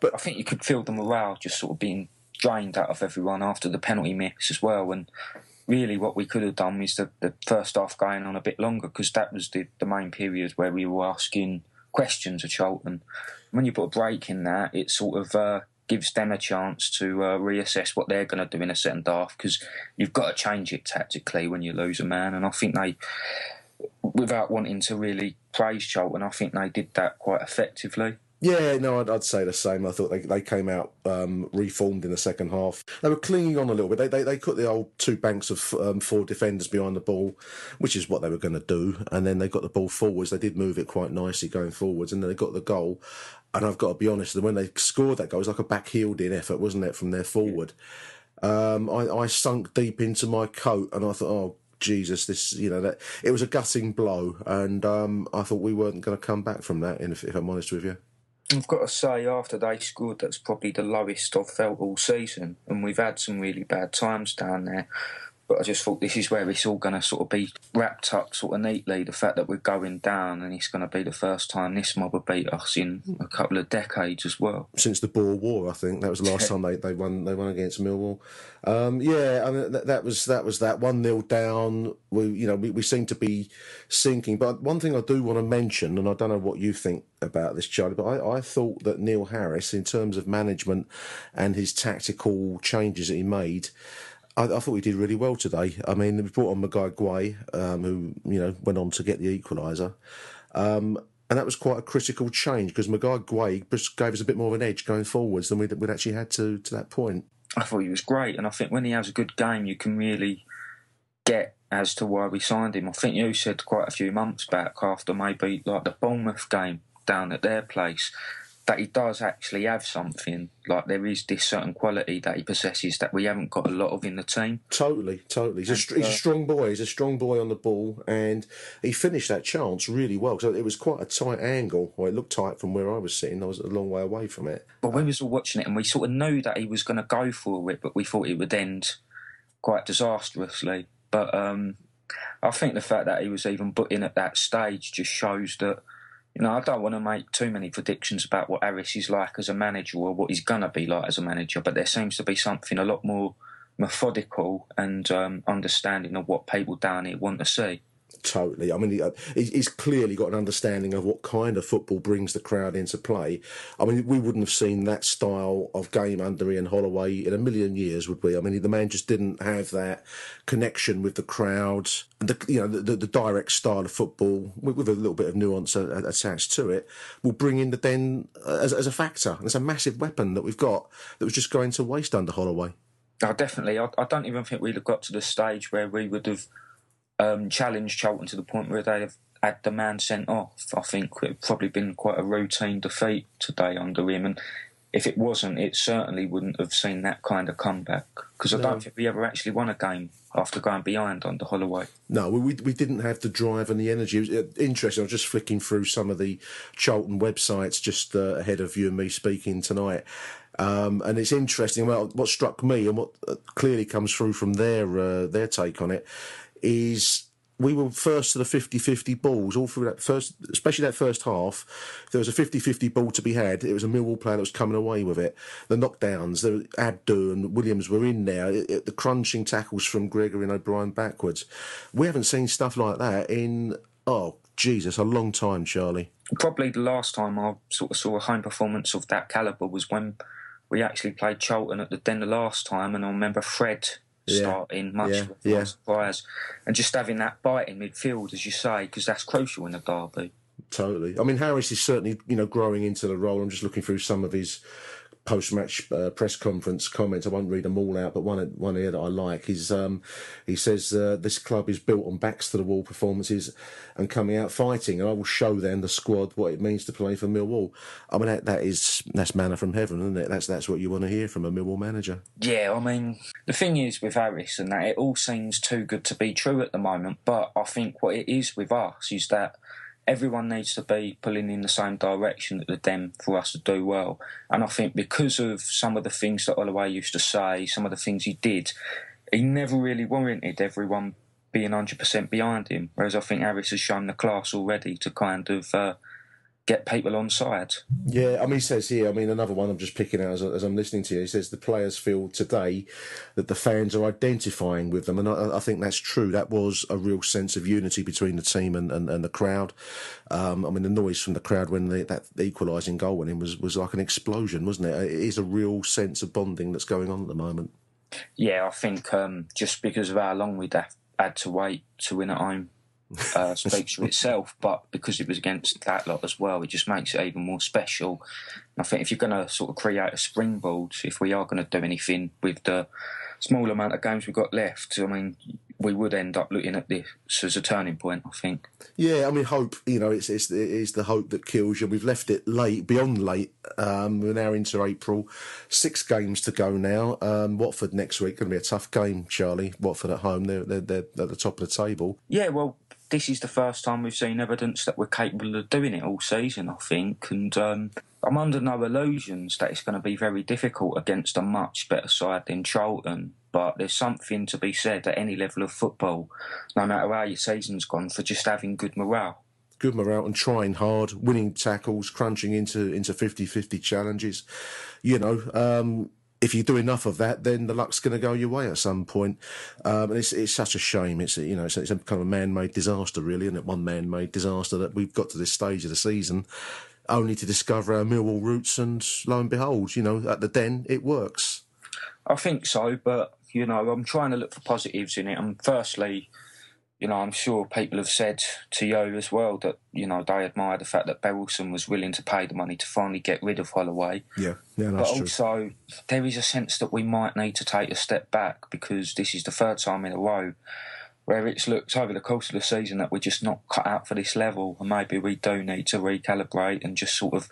But I think you could feel the morale just sort of being drained out of everyone after the penalty miss as well. And really what we could have done was the, the first half going on a bit longer because that was the, the main period where we were asking questions of Charlton. When you put a break in that, it sort of uh, gives them a chance to uh, reassess what they're going to do in a second half because you've got to change it tactically when you lose a man. And I think they, without wanting to really praise Charlton, I think they did that quite effectively. Yeah, no, I'd, I'd, say the same. I thought they, they came out um, reformed in the second half. They were clinging on a little bit. They they, they put the old two banks of um, four defenders behind the ball, which is what they were going to do. And then they got the ball forwards. They did move it quite nicely going forwards, and then they got the goal. And I've got to be honest, when they scored that goal, it was like a backheeled in effort, wasn't it, from their forward? Um, I, I sunk deep into my coat, and I thought, oh Jesus, this you know that it was a gutting blow, and um, I thought we weren't going to come back from that. If, if I'm honest with you. I've got to say, after they scored, that's probably the lowest I've felt all season. And we've had some really bad times down there. But I just thought this is where it's all going to sort of be wrapped up sort of neatly. The fact that we're going down and it's going to be the first time this mob have beat us in a couple of decades as well. Since the Boer War, I think that was the last time they, they won. They won against Millwall. Um, yeah, I mean that, that, was that was that one 0 down. We you know we, we seem to be sinking. But one thing I do want to mention, and I don't know what you think about this, Charlie, but I, I thought that Neil Harris, in terms of management and his tactical changes that he made. I, I, thought we did really well today. I mean, we brought on Magaye Gueye, um, who you know went on to get the equaliser, um, and that was quite a critical change because Magaye Gueye just gave us a bit more of an edge going forwards than we'd, we'd actually had to to that point. I thought he was great, and I think when he has a good game, you can really get as to why we signed him. I think you said quite a few months back after maybe like the Bournemouth game down at their place that he does actually have something. Like there is this certain quality that he possesses that we haven't got a lot of in the team. Totally, totally. He's, a, he's a, strong boy. He's a strong boy on the ball, and he finished that chance really well. So it was quite a tight angle. Well, it looked tight from where I was sitting. I was a long way away from it. But we was all watching it, and we sort of knew that he was going to go for it, but we thought it would end quite disastrously. But um, I think the fact that he was even put in at that stage just shows that you know, I don't want to make too many predictions about what Harris is like as a manager or what he's going to be like as a manager, but there seems to be something a lot more methodical and um, understanding of what people down here want to see. Totally. I mean, uh, he's clearly got an understanding of what kind of football brings the crowd into play. I mean, we wouldn't have seen that style of game under Ian Holloway in a million years, would we? I mean, the man just didn't have that connection with the crowd, the you know the, the, the direct style of football with, with, a little bit of nuance attached to it will bring in the den as, as a factor. And it's a massive weapon that we've got that was just going to waste under Holloway. Oh, definitely. I, I don't even think we'd have got to the stage where we would have um, challenged Charlton to the point where they have had the man sent off. I think it would probably been quite a routine defeat today under him. And if it wasn't, it certainly wouldn't have seen that kind of comeback. Because I no. don't think we ever actually won a game after going behind under Holloway. No, we, we didn't have the drive and the energy. It was uh, interesting. I was just flicking through some of the Charlton websites just uh, ahead of you and me speaking tonight. Um, and it's interesting. Well, what struck me and what uh, clearly comes through from their uh, their take on it is we were first to the 50-50 balls all through that first, especially that first half. There was a 50-50 ball to be had. It was a Millwall player that was coming away with it. The knockdowns, the Abdou and Williams were in there. It, it, the crunching tackles from Gregory and O'Brien backwards. We haven't seen stuff like that in oh Jesus, a long time, Charlie. Probably the last time I sort of saw a home performance of that calibre was when we actually played Charlton at the Den the last time, and I remember Fred yeah. starting, much yeah. to yeah. surprise. And just having that bite in midfield, as you say, because that's crucial in a derby. Totally. I mean, Harris is certainly, you know, growing into the role. I'm just looking through some of his post-match uh, press conference comments. I won't read them all out, but one one here that I like is um, he says uh, this club is built on backs to the wall performances and coming out fighting, and I will show them the squad what it means to play for Millwall. I mean that, that is that's manna from heaven, isn't it? That's that's what you want to hear from a Millwall manager. Yeah, I mean the thing is with Harris and that it all seems too good to be true at the moment, but I think what it is with us is that everyone needs to be pulling in the same direction at the Den for us to do well. And I think because of some of the things that Holloway used to say, some of the things he did, he never really warranted everyone being 100% behind him. Whereas I think Harris has shown the class already to kind of uh, get people on side. Yeah, I mean, he says here, I mean, another one I'm just picking out as, as, I'm listening to you. He says the players feel today that the fans are identifying with them. And I, I think that's true. That was a real sense of unity between the team and, and, and the crowd. Um, I mean, the noise from the crowd when the, that equalising goal went in was, was like an explosion, wasn't it? It is a real sense of bonding that's going on at the moment. Yeah, I think um, just because of how long we'd have, had to wait to win at home uh, speaks for itself, but because it was against that lot as well, it just makes it even more special. And I think if you're going to sort of create a springboard, if we are going to do anything with the small amount of games we've got left, I mean, we would end up looking at this as a turning point. I think. Yeah, I mean, hope. You know, it's it's, it's the hope that kills you. We've left it late, beyond late. Um, we're now into April. Six games to go now. Um, Watford next week going to be a tough game. Charlie, Watford at home. They're, they're they're at the top of the table. Yeah, well, this is the first time we've seen evidence that we're capable of doing it all season, I think. And um, I'm under no illusions that it's going to be very difficult against a much better side than Charlton. But there's something to be said at any level of football, no matter how your season's gone, for just having good morale. Good morale and trying hard, winning tackles, crunching into into 50-50 challenges. You know, um, if you do enough of that, then the luck's going to go your way at some point. Um, and it's, it's such a shame. It's you know it's, it's a kind of a man-made disaster, really, isn't it? One man-made disaster that we've got to this stage of the season, only to discover our Millwall roots, and lo and behold, you know, at the Den, it works. I think so, but you know, I'm trying to look for positives in it. And firstly, you know, I'm sure people have said to you as well that, you know, they admire the fact that Berylson was willing to pay the money to finally get rid of Holloway. Yeah, yeah, that's But also, there is a sense that we might need to take a step back because this is the third time in a row where it's looked over the course of the season that we're just not cut out for this level, and maybe we do need to recalibrate and just sort of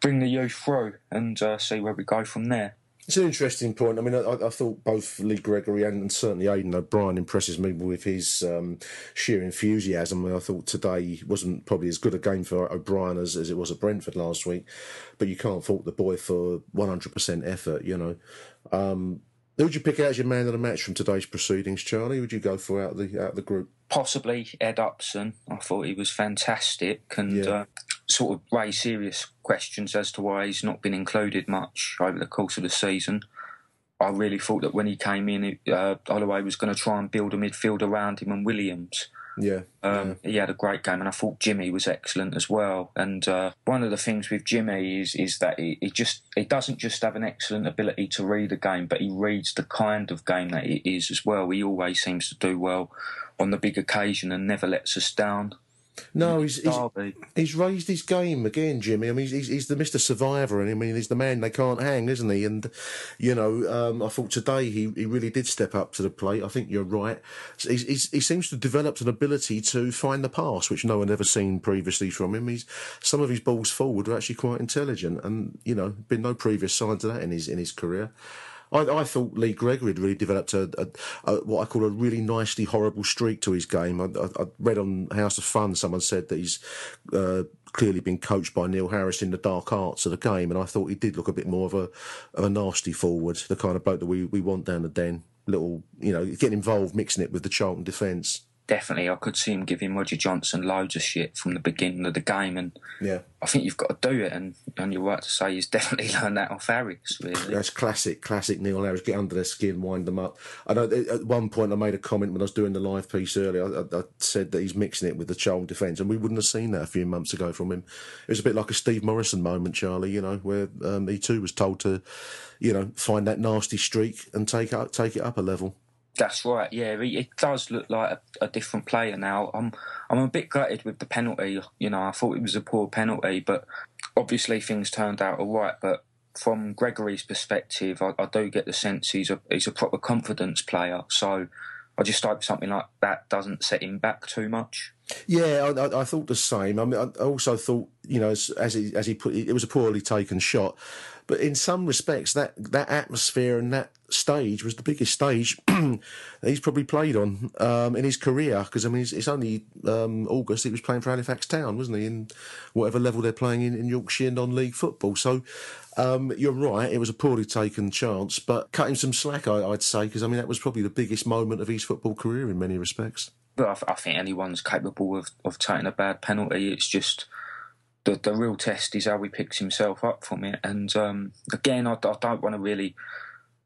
bring the youth through and uh, see where we go from there. It's an interesting point. I mean, I, I thought both Lee Gregory and, and, certainly Aiden O'Brien impresses me with his um, sheer enthusiasm. I thought today wasn't probably as good a game for O'Brien as, as it was at Brentford last week, but you can't fault the boy for 100% effort, you know. Um, who would you pick out as your man of the match from today's proceedings, Charlie? Would you go for out of the out of the group? Possibly Ed Upson. I thought he was fantastic and yeah. uh, sort of raise serious questions as to why he's not been included much over the course of the season. I really thought that when he came in, uh, Holloway was going to try and build a midfield around him and Williams. Yeah, um, yeah. He had a great game, and I thought Jimmy was excellent as well. And uh, one of the things with Jimmy is is that he, he, just he doesn't just have an excellent ability to read a game, but he reads the kind of game that it is as well. He always seems to do well on the big occasion and never lets us down. No, he's, he's, he's raised his game again, Jimmy. I mean, he's, he's the Mister Survivor, and I mean, he's the man they can't hang, isn't he? And you know, um, I thought today he, he really did step up to the plate. I think you're right. He's, he's, he seems to have developed an ability to find the pass, which no one had ever seen previously from him. He's some of his balls forward are actually quite intelligent, and you know, been no previous signs of that in his in his career. I, I thought Lee Gregory had really developed a, a, a, what I call a really nicely horrible streak to his game. I, I, I read on House of Fun someone said that he's uh, clearly been coached by Neil Harris in the dark arts of the game, and I thought he did look a bit more of a of a nasty forward, the kind of boat that we, we want down the den. Little, you know, getting involved, mixing it with the Charlton defence definitely I could see him giving Roger Johnson loads of shit from the beginning of the game, and yeah, I think you've got to do it. And, and you're right to say he's definitely learned that off Harris. Really, that's classic, classic Neil Harris. Get under their skin, wind them up. I know at one point I made a comment when I was doing the live piece earlier. I, I said that he's mixing it with the child defence, and we wouldn't have seen that a few months ago from him. It was a bit like a Steve Morison moment, Charlie. You know, where um, he too was told to, you know, find that nasty streak and take up take it up a level. That's right. Yeah, it does look like a, a, different player now. I'm I'm a bit gutted with the penalty. You know, I thought it was a poor penalty, but obviously things turned out all right. But from Gregory's perspective, I, I do get the sense he's a he's a proper confidence player. So I just hope something like that doesn't set him back too much. Yeah, I, I thought the same. I mean, I also thought, you know, as, as he as he put it, it was a poorly taken shot, but in some respects, that that atmosphere and that stage was the biggest stage he's probably played on um, in his career. Because I mean, it's, it's only um, August he was playing for Halifax Town, wasn't he? In whatever level they're playing in, in Yorkshire non-league football. So um, you're right, it was a poorly taken chance, but cut him some slack, I, would say, because I mean that was probably the biggest moment of his football career in many respects. But I, I think anyone's capable of, of taking a bad penalty. It's just the the real test is how he picks himself up from it. And um, again, I, I don't want to really,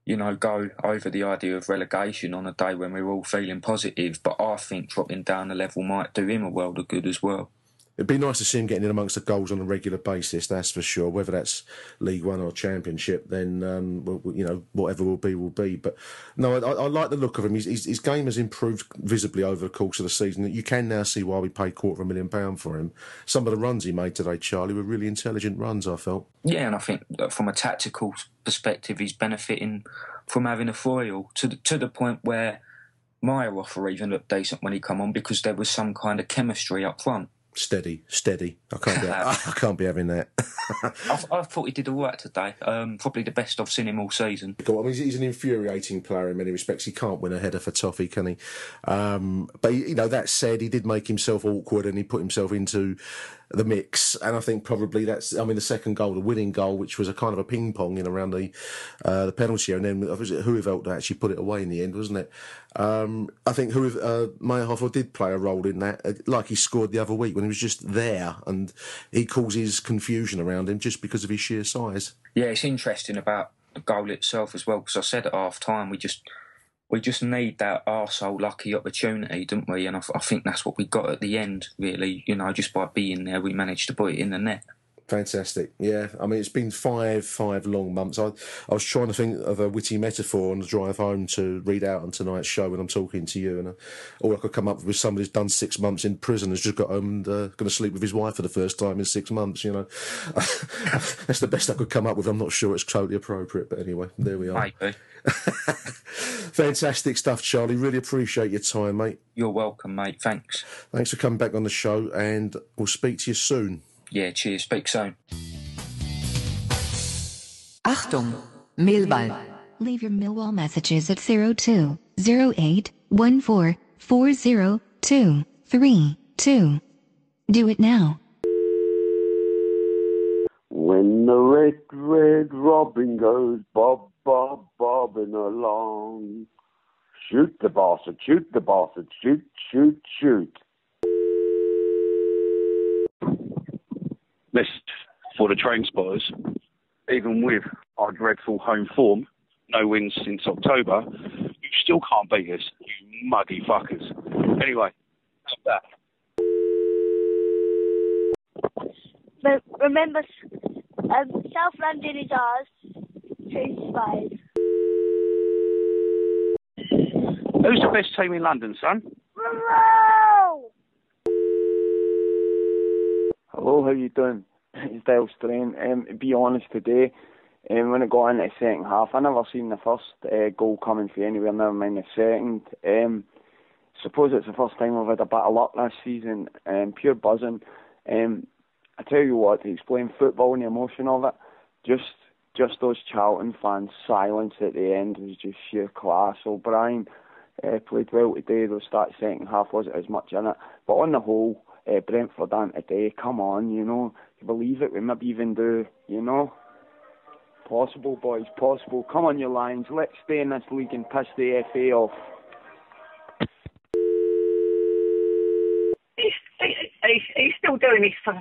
you know, go over the idea of relegation on a day when we're all feeling positive. But I think dropping down a level might do him a world of good as well it'd be nice to see him getting in amongst the goals on a regular basis. That's for sure. Whether that's League One or Championship, then um, you know whatever will be will be. But no, I, I like the look of him. His, his, game has improved visibly over the course of the season. You can now see why we paid quarter of a million pound for him. Some of the runs he made today, Charlie, were really intelligent runs. I felt. Yeah, and I think from a tactical perspective, he's benefiting from having a foil to the, to the point where. Maierhofer even looked decent when he come on because there was some kind of chemistry up front steady, steady. I can't be, I, can't be having that. I, I, thought he did all right today. Um, probably the best I've seen him all season. I mean, he's an infuriating player in many respects. He can't win a header for Toffee, can he? Um, but you know, that said, he did make himself awkward and he put himself into the mix. And I think probably that's, I mean, the second goal, the winning goal, which was a kind of a ping pong in around the uh, the penalty area. And then was it Hooiveld that actually put it away in the end, wasn't it? Um, I think who uh, Maierhofer did play a role in that, uh, like he scored the other week when he was just there and he causes confusion around him just because of his sheer size. Yeah, it's interesting about the goal itself as well because I said at half time we just we just need that arsehole lucky opportunity, don't we? And I, I, think that's what we got at the end, really. You know, just by being there, we managed to put it in the net. Fantastic. Yeah. I mean, it's been five, five long months. I, I was trying to think of a witty metaphor on the drive home to read out on tonight's show when I'm talking to you. And uh, all I could come up with was somebody who's done six months in prison, has just got home and uh, going to sleep with his wife for the first time in six months, you know. That's the best I could come up with. I'm not sure it's totally appropriate, but anyway, there we are. Maybe. Fantastic stuff, Charlie. Really appreciate your time, mate. You're welcome, mate. Thanks. Thanks for coming back on the show, and we'll speak to you soon. Yeah, cheers. Speak soon. Achtung, Millwall. Leave your Millwall messages at 02 08 Do it now. When the red, red robin goes bob, bob, bobbing along. Shoot the bastard, shoot the bastard, shoot, shoot, shoot. This for the train spotters, even with our dreadful home form, no wins since October, you still can't beat us, you muggy fuckers. Anyway, that's that. But remember, um, South London is ours. Two five. Who's the best team in London, son? Hello, how you doing? It's Dale Strain. Um, be honest today, um, when it got into the second half, I never seen the first uh, goal coming for anywhere, never mind the second. Um, suppose it's the first time I've had a bit of luck this season, um, pure buzzing. Um, I tell you what, to explain football and the emotion of it, just just those Charlton fans' silence at the end was just sheer class. O'Brien uh, played well today, though start second half wasn't as much in it. But on the whole, uh, Brentford aren't today. Come on, you know, you believe it. We maybe even do, you know. Possible, boys, possible. Come on, you Lions. Let's stay in this league and piss the FA off. He's, he's, he's still doing his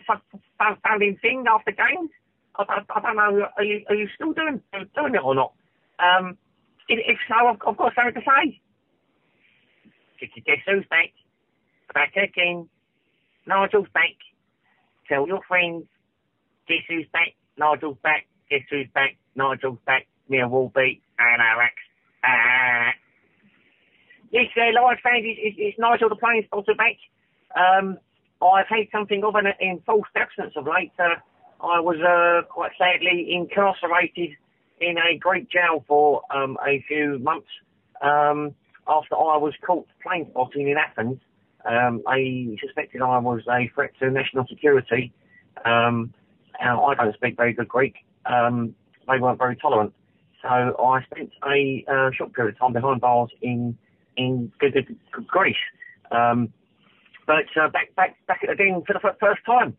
founding thing after games. I, I, I, don't know. Are you, are you still doing doing it or not? Um, if, if so, I've, I've got something to say. Guess who's back? Back again. Nigel's back. Tell your friends. Guess who's back? Nigel's back. Guess who's back? Nigel's back. Near Wolby and Arax. Ah. yes, uh, Lions fans, it's, it's, Nigel the Plane Spotter back. Um, I've had something of an enforced absence of late. Uh, I was uh, quite sadly incarcerated in a Greek jail for um, a few months um, after I was caught plane spotting in Athens. Um, I suspected I was a threat to national security. Um, I don't speak very good Greek. Um, they weren't very tolerant. So I spent a uh, short period of time behind bars in in Greece. Um, but uh, back back back again for the first time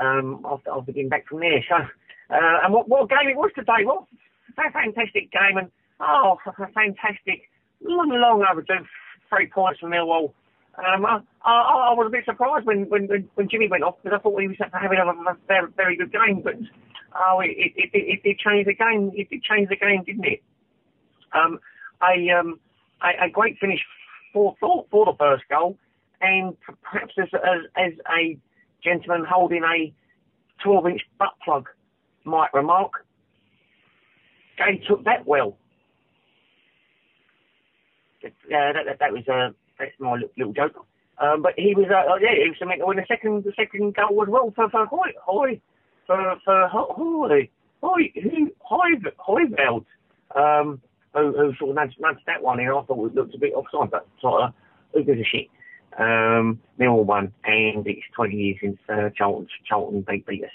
um, after after being back from there. So uh, and what what game it was today? What a fantastic game and oh fantastic long long overdue three points from Millwall. Um, I, I, I was a bit surprised when, when, when, Jimmy went off because I thought he was having a, very, very good game, but oh, it, it, it, it did change the game. It did change the game, didn't it? Um, a, um, a, great finish for, for, for the first goal, and perhaps as, as, as a gentleman holding a 12 inch butt plug might remark, Gay took that well. Uh, that, that, that was a that's my little, joke. Um, but he was, uh, yeah, he was meant to win the second, the second goal as well for, for Hoy, Hoy, for, for Hoy, Hoy, who, Hoy, Hooiveld, um, who, who sort of nudged, nudged that one in. I thought it looked a bit offside, but sort of, who gives a shit? Um, Millwall won, and it's 20 years since, uh, Charlton, Charlton beat, beat us.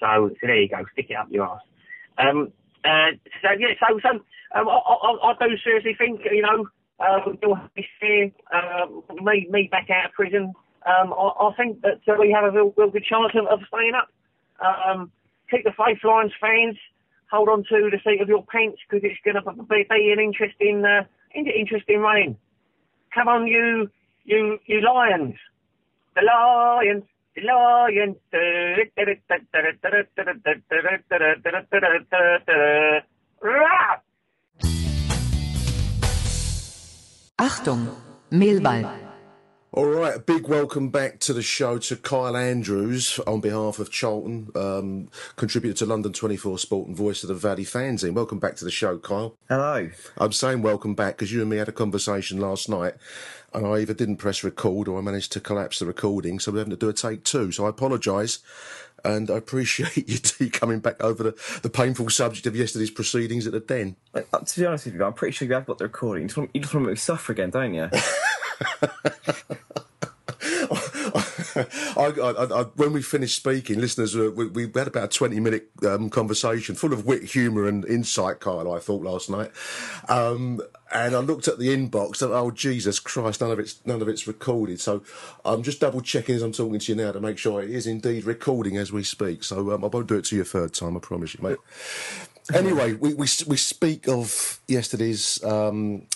So, so there you go, stick it up your ass. Um, uh, so yeah, so, so, um, I, I, I do seriously think, you know, um, have this year, um, me, me back out of prison. Um, I, I think that uh, we have a real, real good chance of, of staying up. Um, keep the faith lines, fans. Hold on to the seat of your pants because it's going to be, be an interesting, uh, interesting rain. Come on, you, you, you lions, the lions, the lions. Achtung, Mehlball. All right, a big welcome back to the show to Kyle Andrews on behalf of Charlton, um, contributor to London 24 Sport and voice of the Valley fanzine. Welcome back to the show, Kyle. Hello. I'm saying welcome back because you and me had a conversation last night and I either didn't press record or I managed to collapse the recording, so we're having to do a take two. So I apologise and I appreciate you two coming back over the, the painful subject of yesterday's proceedings at the Den. Uh, to be honest with you, I'm pretty sure you have got the recording. You just want, you just want to make me suffer again, don't you? I, I, I, when we finished speaking, listeners, uh, we, we had about a 20 minute um, conversation full of wit, humour, and insight, Kyle, I thought last night. Um, and I looked at the inbox and, oh, Jesus Christ, none of it's, none of it's recorded. So I'm just double checking as I'm talking to you now to make sure it is indeed recording as we speak. So um, I won't do it to you a third time, I promise you, mate. anyway, we, we, we speak of yesterday's um,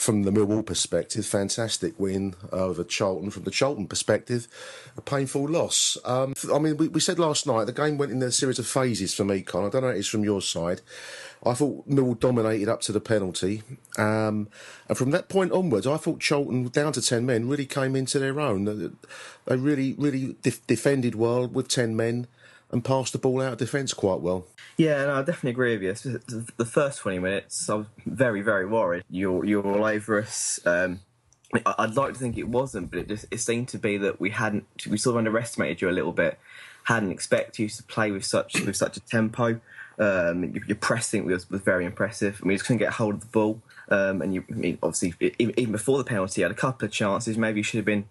from the Millwall perspective, fantastic win over Charlton. From the Charlton perspective, a painful loss. Um, I mean, we, we, said last night the game went in a series of phases for me, Con. I don't know if it's from your side. I thought Millwall dominated up to the penalty. Um, and from that point onwards, I thought Charlton, down to 10 men, really came into their own. They really, really def- defended well with 10 men and passed the ball out of defence quite well. Yeah, no, I definitely agree with you. The first 20 minutes, I was very, very worried. You're, you're all over us. Um, I'd like to think it wasn't, but it just it seemed to be that we hadn't we sort of underestimated you a little bit. Hadn't expected you to play with such with such a tempo. Um, your pressing was, was very impressive. I mean, you just couldn't get hold of the ball. Um, and you, I mean, obviously, even before the penalty, you had a couple of chances. Maybe you should have been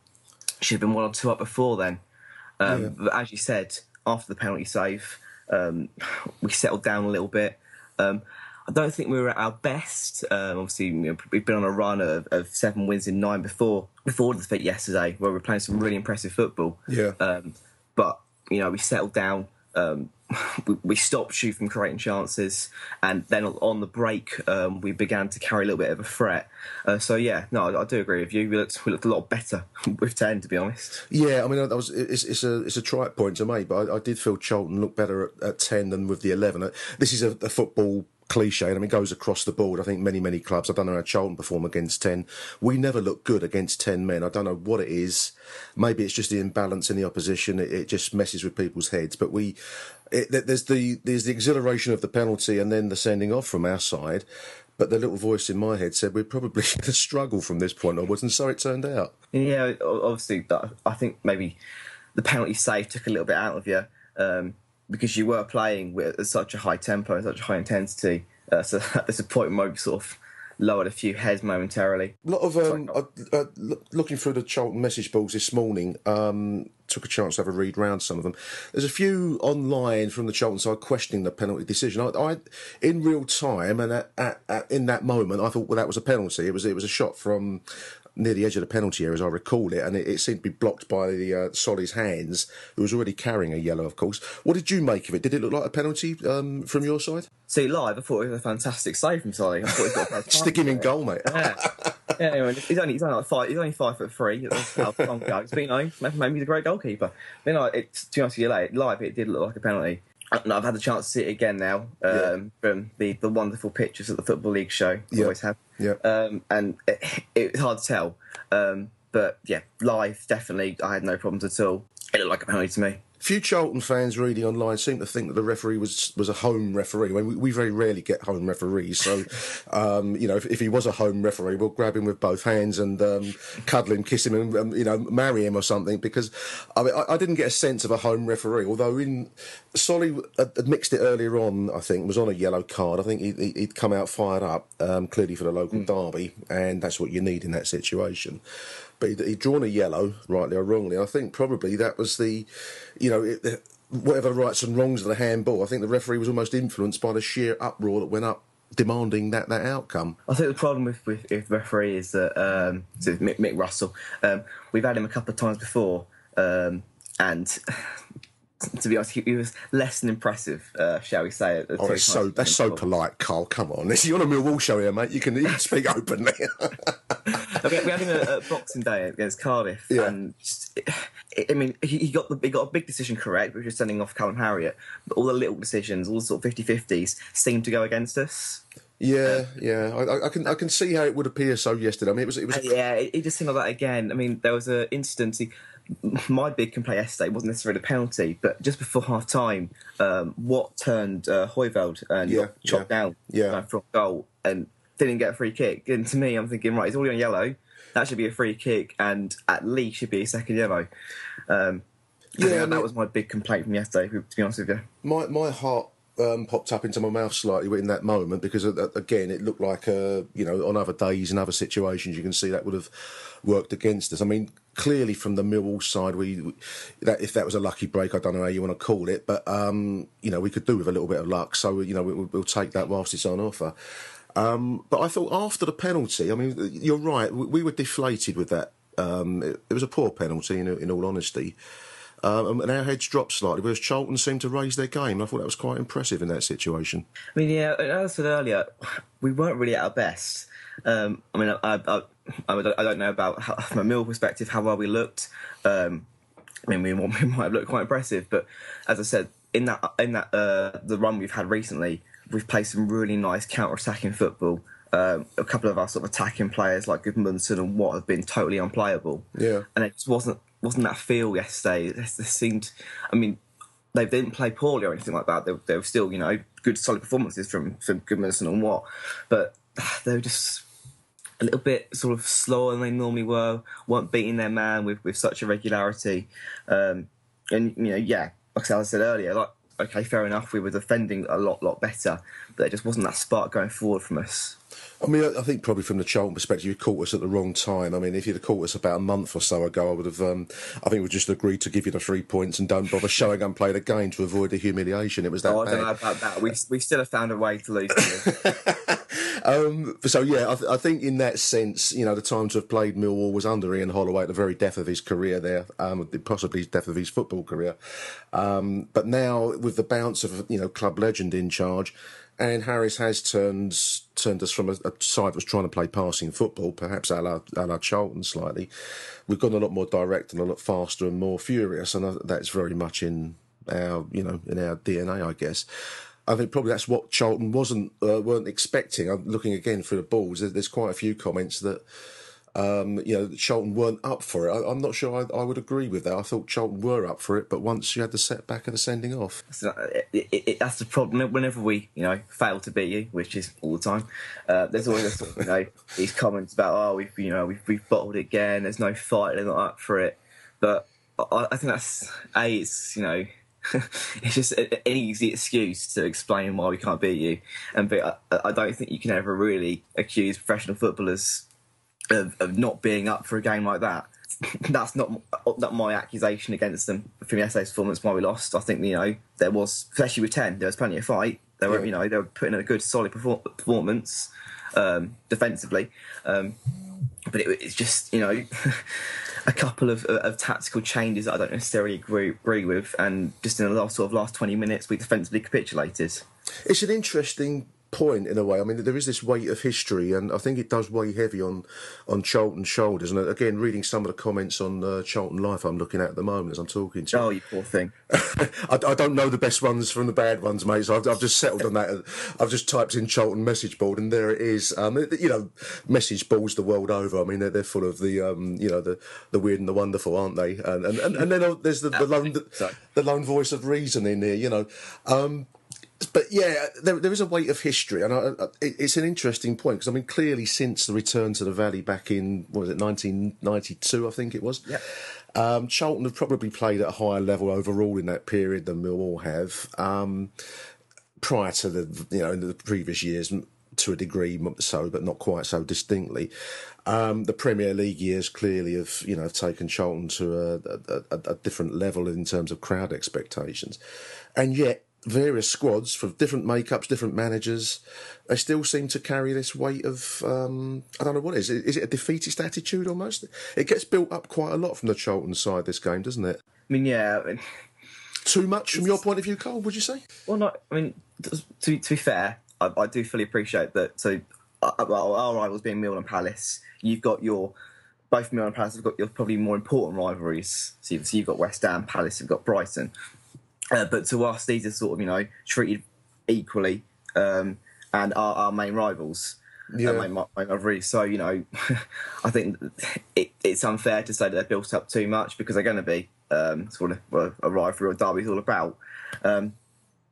should have been one or two up before then. Um, yeah. But as you said, after the penalty save, um, we settled down a little bit. Um, I don't think we were at our best. Um, obviously, you know, we've been on a run of, of, seven wins in nine before before the defeat yesterday, where we were playing some really impressive football. Yeah. Um, but you know, we settled down. Um, we, stopped shooting from creating chances, and then on the break, um, we began to carry a little bit of a threat. Uh, so yeah, no, I, I, do agree with you. We looked, we looked a lot better with ten, to be honest. Yeah, I mean that was it's, it's a it's a trite point to make, but I, I did feel Charlton looked better at, at, ten than with the eleven. This is a, a football cliche, and I mean, it goes across the board. I think many, many clubs, I don't know how Charlton perform against 10. We never look good against 10 men. I don't know what it is. Maybe it's just the imbalance in the opposition. It, it just messes with people's heads. But we, it, there's the, there's the exhilaration of the penalty and then the sending off from our side. But the little voice in my head said we're probably going to struggle from this point onwards, and so it turned out. Yeah, obviously, I think maybe the penalty save took a little bit out of you um, because you were playing with such a high tempo and such a high intensity. Uh, so at this point, maybe sort of lowered a few heads momentarily. A lot of um, uh, uh, looking through the Charlton message boards this morning. Um, took a chance to have a read round some of them. There's a few online from the Charlton side questioning the penalty decision. I, I in real time and at, at, at, in that moment, I thought well that was a penalty. It was it was a shot from near the edge of the penalty area, as I recall it, and it, it seemed to be blocked by the uh, Solly's hands, who was already carrying a yellow, of course. What did you make of it? Did it look like a penalty um, from your side? See, live, I thought it was a fantastic save from Solly. I thought he's got Stick him in goal, mate. Yeah, yeah. Anyway, he's only he's only like five. He's only five foot three. That's how long ago. But you know, maybe he's a great goalkeeper. But you know, it, to be honest with you, live it did look like a penalty. And I've had the chance to see it again now um, from the, the wonderful pictures at the Football League show. I Yeah. Always have. Yeah. Um, and it, it's hard to tell. Um, but yeah, live definitely, I had no problems at all. It looked like a penalty to me. Few Charlton fans reading online seem to think that the referee was was a home referee. When we, we very rarely get home referees, so um, you know if, if he was a home referee, we'll grab him with both hands and um, cuddle him, kiss him, and um, you know marry him or something. Because I, mean, I, I didn't get a sense of a home referee. Although in Solly mixed it earlier on, I think was on a yellow card. I think he, he'd come out fired up um, clearly for the local derby, and that's what you need in that situation but he'd, drawn a yellow, rightly or wrongly. I think probably that was the, you know, it, the, whatever rights and wrongs of the handball. I think the referee was almost influenced by the sheer uproar that went up demanding that that outcome. I think the problem with with, with referee is that um, Mick, Mick Russell. Um, we've had him a couple of times before, um, and to be honest, he, he was less than impressive, uh, shall we say? At the Oh, that's so that's so polite, Carl. Come on, this you're on a Millwall show here, mate. You can, you can speak openly. we, had- we had him at, at Boxing Day against Cardiff, Yeah. and just, I mean, he, he got the he got a big decision correct, which was sending off Callum Harriott. But all the little decisions, all the sort of 50-50s, seemed to go against us. yeah, yeah. I, I- can I can see how it would appear so yesterday. I mean, it was it was Uh, yeah, it, it just seemed like that again. I mean, there was an incident. he- My big complaint yesterday wasn't necessarily a penalty, but just before half time, um, Watt turned uh, Hooiveld and Yeah, chopped down Yeah. from goal and didn't get a free kick. And to me, I'm thinking, right, he's already on yellow. That should be a free kick, and at least should be a second yellow. Um, Yeah, yeah, that was my big complaint from yesterday. To be honest with you, my my heart um, popped up into my mouth slightly in that moment because uh, again it looked like uh, you know on other days and other situations you can see that would have worked against us. I mean clearly from the Millwall side we, we that if that was a lucky break I don't know how you want to call it but um, you know we could do with a little bit of luck so you know we, we'll take that whilst it's on offer. Um, but I thought after the penalty, I mean, you're right. We, we were deflated with that. Um, it, it was a poor penalty, in, in all honesty. Um, and our heads dropped slightly, whereas Charlton seemed to raise their game. I thought that was quite impressive in that situation. I mean, yeah, as I said earlier, we weren't really at our best. Um, I mean, I, I, I, I don't- know about how, from a Mill perspective how well we looked. Um, I mean, we, we might have looked quite impressive, but as I said, in that in that uh, the run we've had recently, we've played some really nice counter-attacking football. Um, a couple of our sort of attacking players like Gudmundsson and Watt have been totally unplayable Yeah. and it just wasn't wasn't that feel yesterday. It seemed, I mean, they didn't play poorly or anything like that. They, they were still, you know, good solid performances from from Gudmundsson and Watt, but they were just a little bit sort of slower than they normally were. weren't beating their man with with such a regularity, um, and you know, yeah, like I said earlier, like. Okay, fair enough. We were defending a lot, lot better, but there just wasn't that spark going forward from us. I mean, I think probably from the Charlton perspective, you caught us at the wrong time. I mean, if you'd have caught us about a month or so ago, I would have, um, I think we just agreed to give you the three points and don't bother showing unplayed again to avoid the humiliation. It was that Oh, I don't know about that. We we still have found a way to lose. to you. Um, so yeah, I, th- I think in that sense, you know, the time to have played Millwall was under Ian Holloway at the very death of his career there, um, possibly death of his football career. Um, but now with the bounce of you know club legend in charge, and Harris has turned turned us from a, a side that was trying to play passing football, perhaps a la, a la Charlton slightly. We've gone a lot more direct and a lot faster and more furious, and that's very much in our you know in our DNA, I guess. I think probably that's what Charlton wasn't uh, weren't expecting. I'm looking again through the balls. There's quite a few comments that um, you know, Charlton weren't up for it. I, am not sure I, I, would agree with that. I thought Charlton were up for it, but once you had the setback of the sending off, it, it, it, that's the problem. Whenever we, you know, fail to beat you, which is all the time, uh, there's always a sort of, you know these comments about oh we've you know we've, we've bottled it again. There's no fight. They're not up for it. But I, I think that's a it's you know it's just an easy excuse to explain why we can't beat you. And I, I don't think you can ever really accuse professional footballers of, of not being up for a game like that. That's not not my accusation against them from yesterday's performance. Why we lost, I think you know there was, especially with ten, there was plenty of fight. They were, yeah. you know, they were putting in a good, solid performance um, defensively, um, but it, it's just you know a couple of, of, tactical changes that I don't necessarily agree, agree with, and just in the last sort of last twenty minutes, we defensively capitulated. It's an interesting point in a way. I mean, there is this weight of history, and I think it does weigh heavy on on Charlton's shoulders. And again, reading some of the comments on uh, Charlton Life, I'm looking at at the moment as I'm talking to. you. Oh, you poor thing. I, I, don't know the best ones from the bad ones, mate. So I've, I've, just settled on that. I've just typed in Charlton message board, and there it is. Um, you know, message boards the world over. I mean, they're, they're full of the um, you know the the weird and the wonderful, aren't they? And and, and, and then uh, there's the, the lone the, the lone voice of reason in here. You know. Um, but yeah, there, there is a weight of history, and I, I, it's an interesting point because I mean, clearly since the return to the Valley back in what was it, 1992, I think it was. Yeah. Um, Charlton have probably played at a higher level overall in that period than Millwall have. Um, prior to the you know in the previous years, to a degree so, but not quite so distinctly. Um, the Premier League years clearly have you know have taken Charlton to a, a, a, a different level in terms of crowd expectations, and yet various squads for different makeups, different managers, they still seem to carry this weight of um, I don't know what it is. Is it a defeatist attitude almost? It gets built up quite a lot from the Charlton side this game, doesn't it? I mean, yeah. I mean, Too much from your point of view, Cole? Would you say? Well, not. I mean, to, to be fair, I, I, do fully appreciate that. So, uh, well, our rivals being Millwall and Palace, you've got your both Millwall and Palace have got your probably more important rivalries. So you've, so you've got West Ham, Palace, you've got Brighton. Uh, but to us, these are sort of you know treated equally um, and are our main rivals. Uh, yeah. Uh, main, main rivalry. So you know, I think it, it's unfair to say that they're built up too much because they're going to be um, sort of well, a rivalry or derby is all about. Um,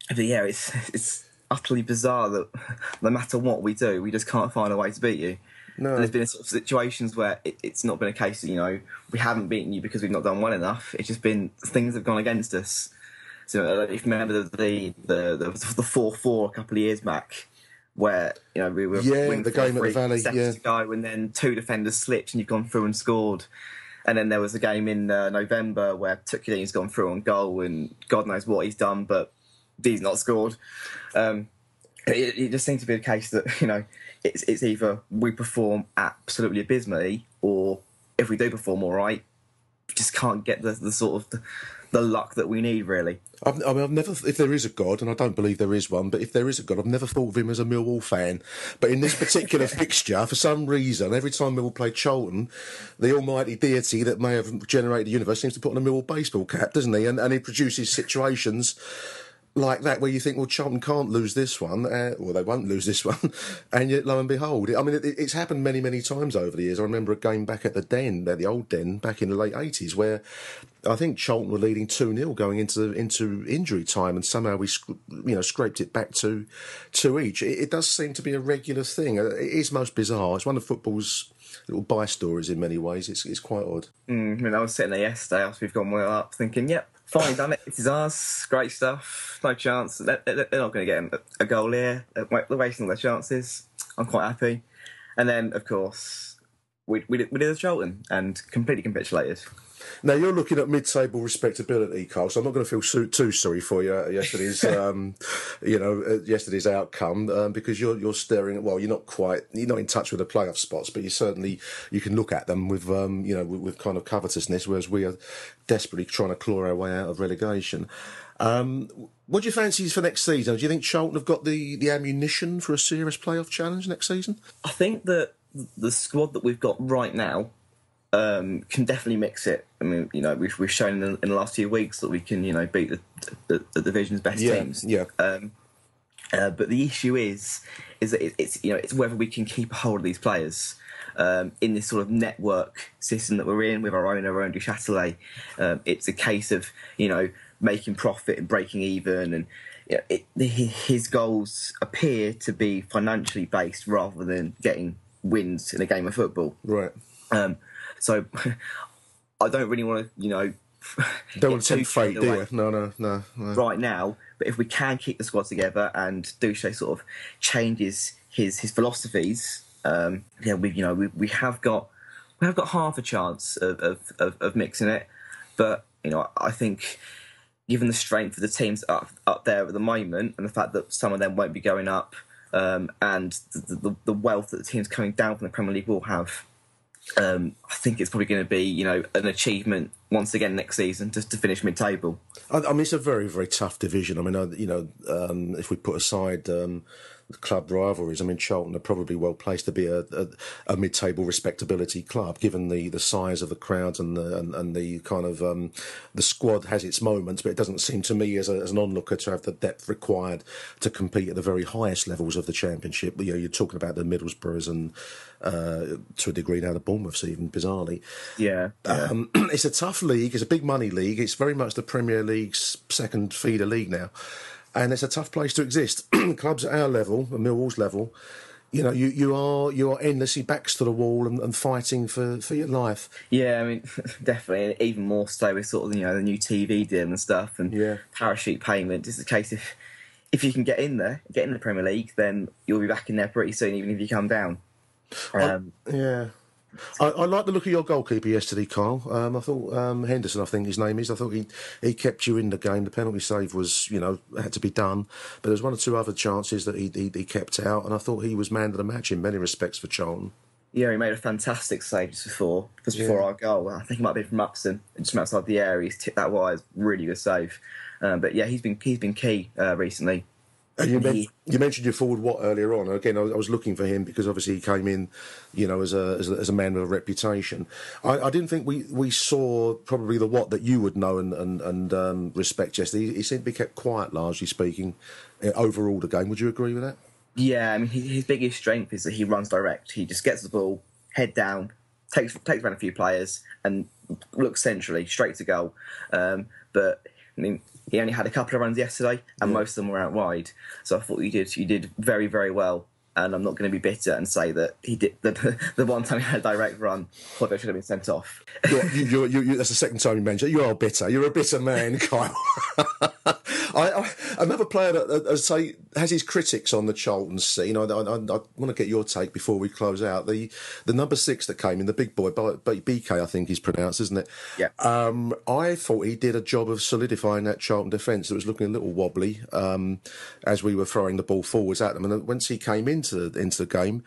but yeah, it's it's utterly bizarre that no matter what we do, we just can't find a way to beat you. No. And there's been sort of situations where it, it's not been a case that you know we haven't beaten you because we've not done well enough. It's just been things have gone against us. So uh, if you remember the the the, the four four a couple of years back, where you know we were yeah the game at the Valley yeah to go, and then two defenders slipped and you've gone through and scored. And then there was a game in uh, November where Tūkelēni's gone through on goal, and God knows what he's done, but he's not scored. Um, it, it, just seems to be a case that you know it's it's either we perform absolutely abysmally, or if we do perform all right, just can't get the, the sort of the, the luck that we need, really. I've, I mean, I've never, if there is a God, and I don't believe there is one, but if there is a God, I've never thought of him as a Millwall fan. But in this particular fixture, for some reason, every time Millwall play Charlton, the almighty deity that may have generated the universe seems to put on a Millwall baseball cap, doesn't he? And, and he produces situations like that where you think, well, Charlton can't lose this one, uh, or they won't lose this one, and yet lo and behold, I mean, it, it's happened many, many times over the years. I remember a game back at the Den, at the old Den, back in the late eighties, where I think Charlton were leading two 0 going into into injury time, and somehow we, you know, scraped it back to two each. It, it does seem to be a regular thing. Uh, it is most bizarre. It's one of football's little by stories in many ways. It's it's quite odd. Mm, I mean, I was sitting there yesterday after we've gone well up, thinking, yep, Finally done it. It is ours. Great stuff. No chance. They're, not going to get a goal here. They're wasting their chances. I'm quite happy. And then, of course, we, we, did, a Charlton and completely capitulated. Now you're looking at mid-table respectability, Carl. So I'm not going to feel so, too sorry for you yesterday's, um, you know, uh, yesterday's outcome um, because you're you're staring at. Well, you're not quite, you're not in touch with the playoff spots, but you certainly you can look at them with, um, you know, with, with, kind of covetousness, whereas we are desperately trying to claw our way out of relegation. Um, what do you fancy for next season? Do you think Charlton have got the, the ammunition for a serious playoff challenge next season? I think that the squad that we've got right now um, can definitely mix it. I mean, you know, we've we've shown in the, in the last few weeks that we can, you know, beat the, the, the division's best yeah, teams. Yeah. Um, uh, but the issue is, is that it, it's you know it's whether we can keep a hold of these players. um, in this sort of network system that we're in with our owner, Roland Duchâtelet, um, it's a case of you know making profit and breaking even, and you know, it, his goals appear to be financially based rather than getting wins in a game of football. Right. Um, so I don't really want to, you know. Don't want to tempt fate, do you? No, no, no, no. Right now, but if we can keep the squad together and Douche sort of changes his his philosophies, um, yeah, we you know we, we have got we have got half a chance of, of, of, of mixing it, but you know I think given the strength of the teams up up there at the moment and the fact that some of them won't be going up um, and the, the, the, wealth that the teams coming down from the Premier League will have, um, I think it's probably going to be you know an achievement once again next season just to finish mid-table. I, I mean, it's a very very tough division. I mean, I, you know, um, if we put aside um, club rivalries. I mean, Charlton are probably well placed to be a, a, a, mid-table respectability club, given the, the size of the crowds and the and, and the kind of um, the squad has its moments, but it doesn't seem to me as, a, as an onlooker to have the depth required to compete at the very highest levels of the championship. You know, you're talking about the Middlesbroughs and uh, to a degree now the Bournemouths even bizarrely. Yeah, um, it's a tough league. It's a big money league. It's very much the Premier League's second feeder league now and it's a tough place to exist. Clubs at our level, at Millwall's level, you know, you, you are you are endlessly backs to the wall and, and fighting for, for your life. Yeah, I mean, definitely, even more so with sort of you know the new TV deal and stuff and yeah. parachute payment. It's a case of if you can get in there, get in the Premier League, then you'll be back in there pretty soon, even if you come down. Um, I, yeah, I, I like the look of your goalkeeper yesterday, Kyle. Um, I thought um, Henderson, I think his name is. I thought he he kept you in the game. The penalty save was, you know, had to be done, but there's one or two other chances that he, he, he kept out, and I thought he was man of the match in many respects for Charlton. Yeah, he made a fantastic save just before, just before yeah. our goal. I think it might be from Upson, just from outside the area. He's tipped that wide, really good save. Um, but yeah, he's been he's been key uh, recently. And you, you, mentioned your forward Watt earlier on. Again, I, was looking for him because obviously he came in, you know, as a as a, as a man with a reputation. I, I, didn't think we, we saw probably the Watt that you would know and and, and um, respect yesterday. He, he, seemed to be kept quiet, largely speaking, uh, overall the game. Would you agree with that? Yeah, I mean, his, his biggest strength is that he runs direct. He just gets the ball, head down, takes takes around a few players, and looks centrally straight to goal. Um, but I mean, he only had a couple of runs yesterday, and yeah. most of them were out wide. So I thought you did you did very very well. And I'm not going to be bitter and say that he did the, the one time he had a direct run, probably should have been sent off. You're, you you you that's the second time you mentioned it. You are bitter. You're a bitter man, Kyle. I, I, another player that, I say has his critics on the Charlton scene. I, I, I, want to get your take before we close out. The the number six that came in, the big boy, Bikey, I think he's pronounced, isn't it? Yeah. Um, I thought he did a job of solidifying that Charlton defence. It was looking a little wobbly um, as we were throwing the ball forwards at them. And once he came into into the game,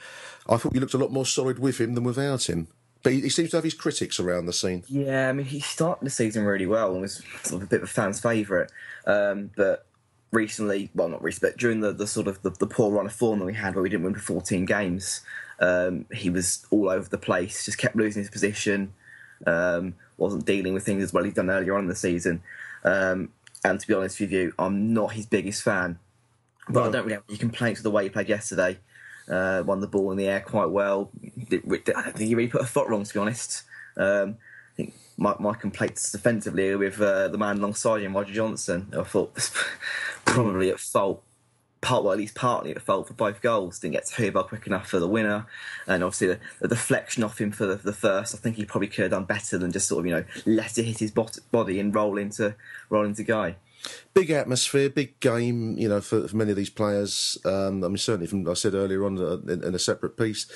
I thought he looked a lot more solid with him than without him. But he, he, seems to have his critics around the scene. Yeah, I mean, he started the season really well and was sort of a bit of a fan's favourite. Um, but recently, well, not recently, but during the, the sort of the, the, poor run of form that we had where we didn't win for 14 games, um, he was all over the place, just kept losing his position, um, wasn't dealing with things as well he'd done earlier on in the season. Um, and to be honest with you, I'm not his biggest fan. But no. I don't really have any complaints with the way he played yesterday. Uh, won the ball in the air quite well. I don't think he really put a foot wrong, to be honest. Um, I think my, my complaints defensively with uh, the man alongside him, Roger Johnson, I thought was probably at fault. Part, well, at least partly at fault for both goals. Didn't get to Huber quick enough for the winner, and obviously the, the deflection off him for the, the, first. I think he probably could have done better than just sort of you know let it hit his body and roll into roll into Gueye big atmosphere, big game. You know, for, for many of these players. Um, I mean, certainly from I said earlier on uh, in, in, a separate piece,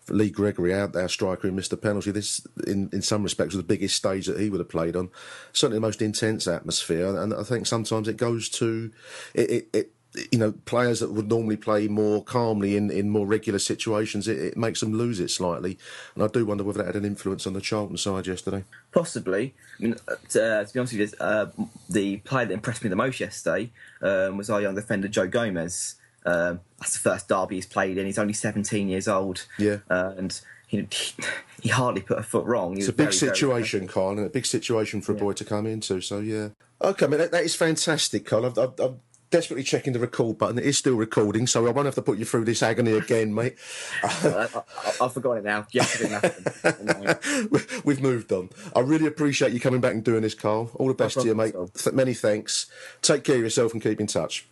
for Lee Gregory, our, our striker who missed the penalty. This, in in some respects, was the biggest stage that he would have played on. Certainly, the most intense atmosphere, and I think sometimes it goes to it, it, it you know, players that would normally play more calmly in, in more regular situations, it, it, makes them lose it slightly. And I do wonder whether that had an influence on the Charlton side yesterday. Possibly. I mean, uh, to, be honest with you, uh, the player that impressed me the most yesterday um, was our young defender, Joe Gomez. Um, that's the first derby he's played in. He's only 17 years old. Yeah. Uh, and he, he, hardly put a foot wrong. He it's a big very, situation, very Carl, and a big situation for a yeah. boy to come into. So, yeah. Okay, I mean, that, that is fantastic, Carl. I've, I've, I've desperately checking the record button. It is still recording, so I won't have to put you through this agony again, mate. I, I, I forgot it now. Yeah, We've moved on. I really appreciate you coming back and doing this, Carl. All the best to you, mate. Th- many thanks. Take care of yourself and keep in touch.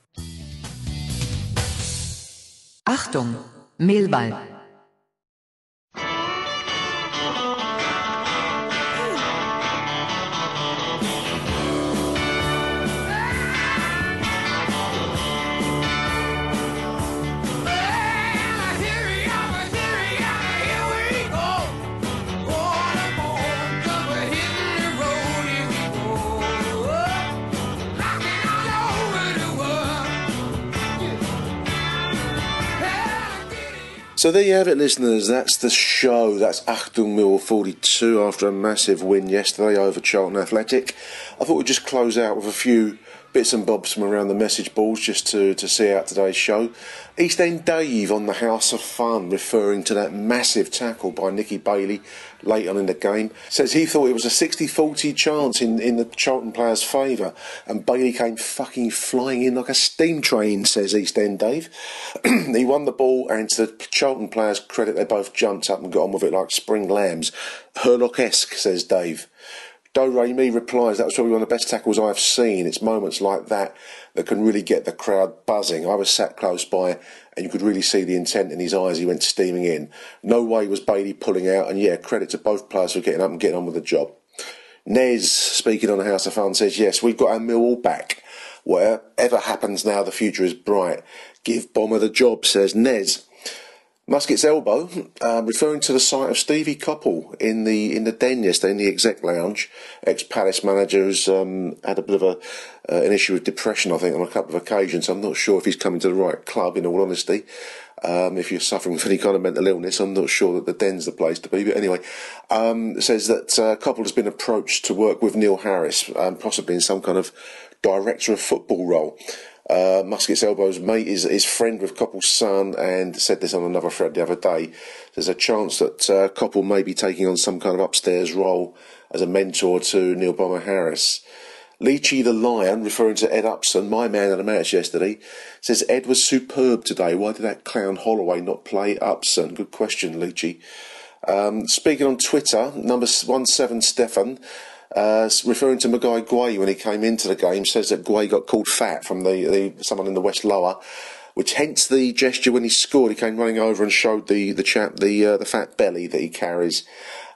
Achtung, Mehlball. So there you have it, listeners. That's the show. That's Achtung Millwall 42 after a massive win yesterday over Charlton Athletic. I thought we'd just close out with a few bits and bobs from around the message boards just to, to see out today's show. East End Dave on the House of Fun, referring to that massive tackle by Nicky Bailey late on in the game, says he thought it was a 60 40 chance in, in the Charlton players' favour, and Bailey came fucking flying in like a steam train, says East End Dave. he won the ball, and to the Charlton players' credit, they both jumped up and got on with it like spring lambs. Hurlock esque, says Dave. Do Remy replies, that was probably one of the best tackles I've seen. It's moments like that that can really get the crowd buzzing. I was sat close by and you could really see the intent in his eyes. He went steaming in. No way was Bailey pulling out, and yeah, credit to both players for getting up and getting on with the job. Nez, speaking on the House of Fun, says, Yes, we've got our Millwall back. Whatever happens now, the future is bright. Give Bomber the job, says Nez. Musket's elbow, uh, referring to the sight of Stevie Coppell in the in the den yesterday in the exec lounge. Ex Palace manager who's um, had a bit of a uh, an issue with depression, I think, on a couple of occasions. I'm not sure if he's coming to the right club. In all honesty, um, if you're suffering with any kind of mental illness, I'm not sure that the den's the place to be. But anyway, um, says that uh, Coppell has been approached to work with Neil Harris, um, possibly in some kind of director of football role. Uh, Musket's Elbow's mate is, is friend with Coppell's son and said this on another thread the other day. There's a chance that uh, may be taking on some kind of upstairs role as a mentor to Neil Bomber Harris. Leachy the Lion, referring to Ed Upson, my man at the match yesterday, says Ed was superb today. Why did that clown Holloway not play Upson? Good question, Leachy. Um, speaking on Twitter, number one seven Stefan, uh, referring to Magaye Gueye when he came into the game, says that Gueye got called fat from the, the someone in the West Lower, which hence the gesture when he scored. He came running over and showed the the chap the uh, the fat belly that he carries.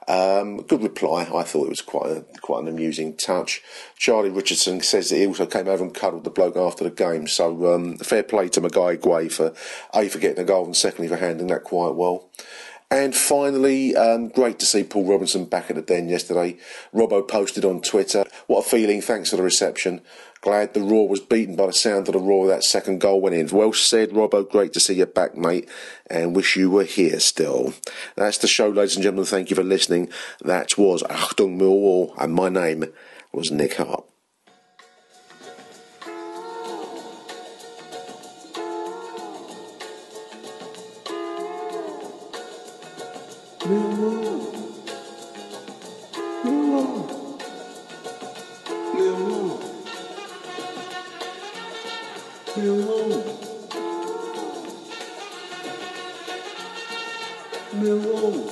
Um, good reply. I thought it was quite a, quite an amusing touch. Charlie Richardson says that he also came over and cuddled the bloke after the game. So um, fair play to Magaye Gueye for a for getting a goal and secondly for handling that quite well. And finally, um, great to see Paul Robinson back at the den yesterday. Robbo posted on Twitter, What a feeling, thanks for the reception. Glad the roar was beaten by the sound of the roar that second goal went in. Well said, Robbo. Great to see you back, mate, and wish you were here still. That's the show, ladies and gentlemen. Thank you for listening. That was Achtung Millwall, and my name was Nick Hart. Millwall. Millwall. Millwall. Millwall. Millwall. Millwall.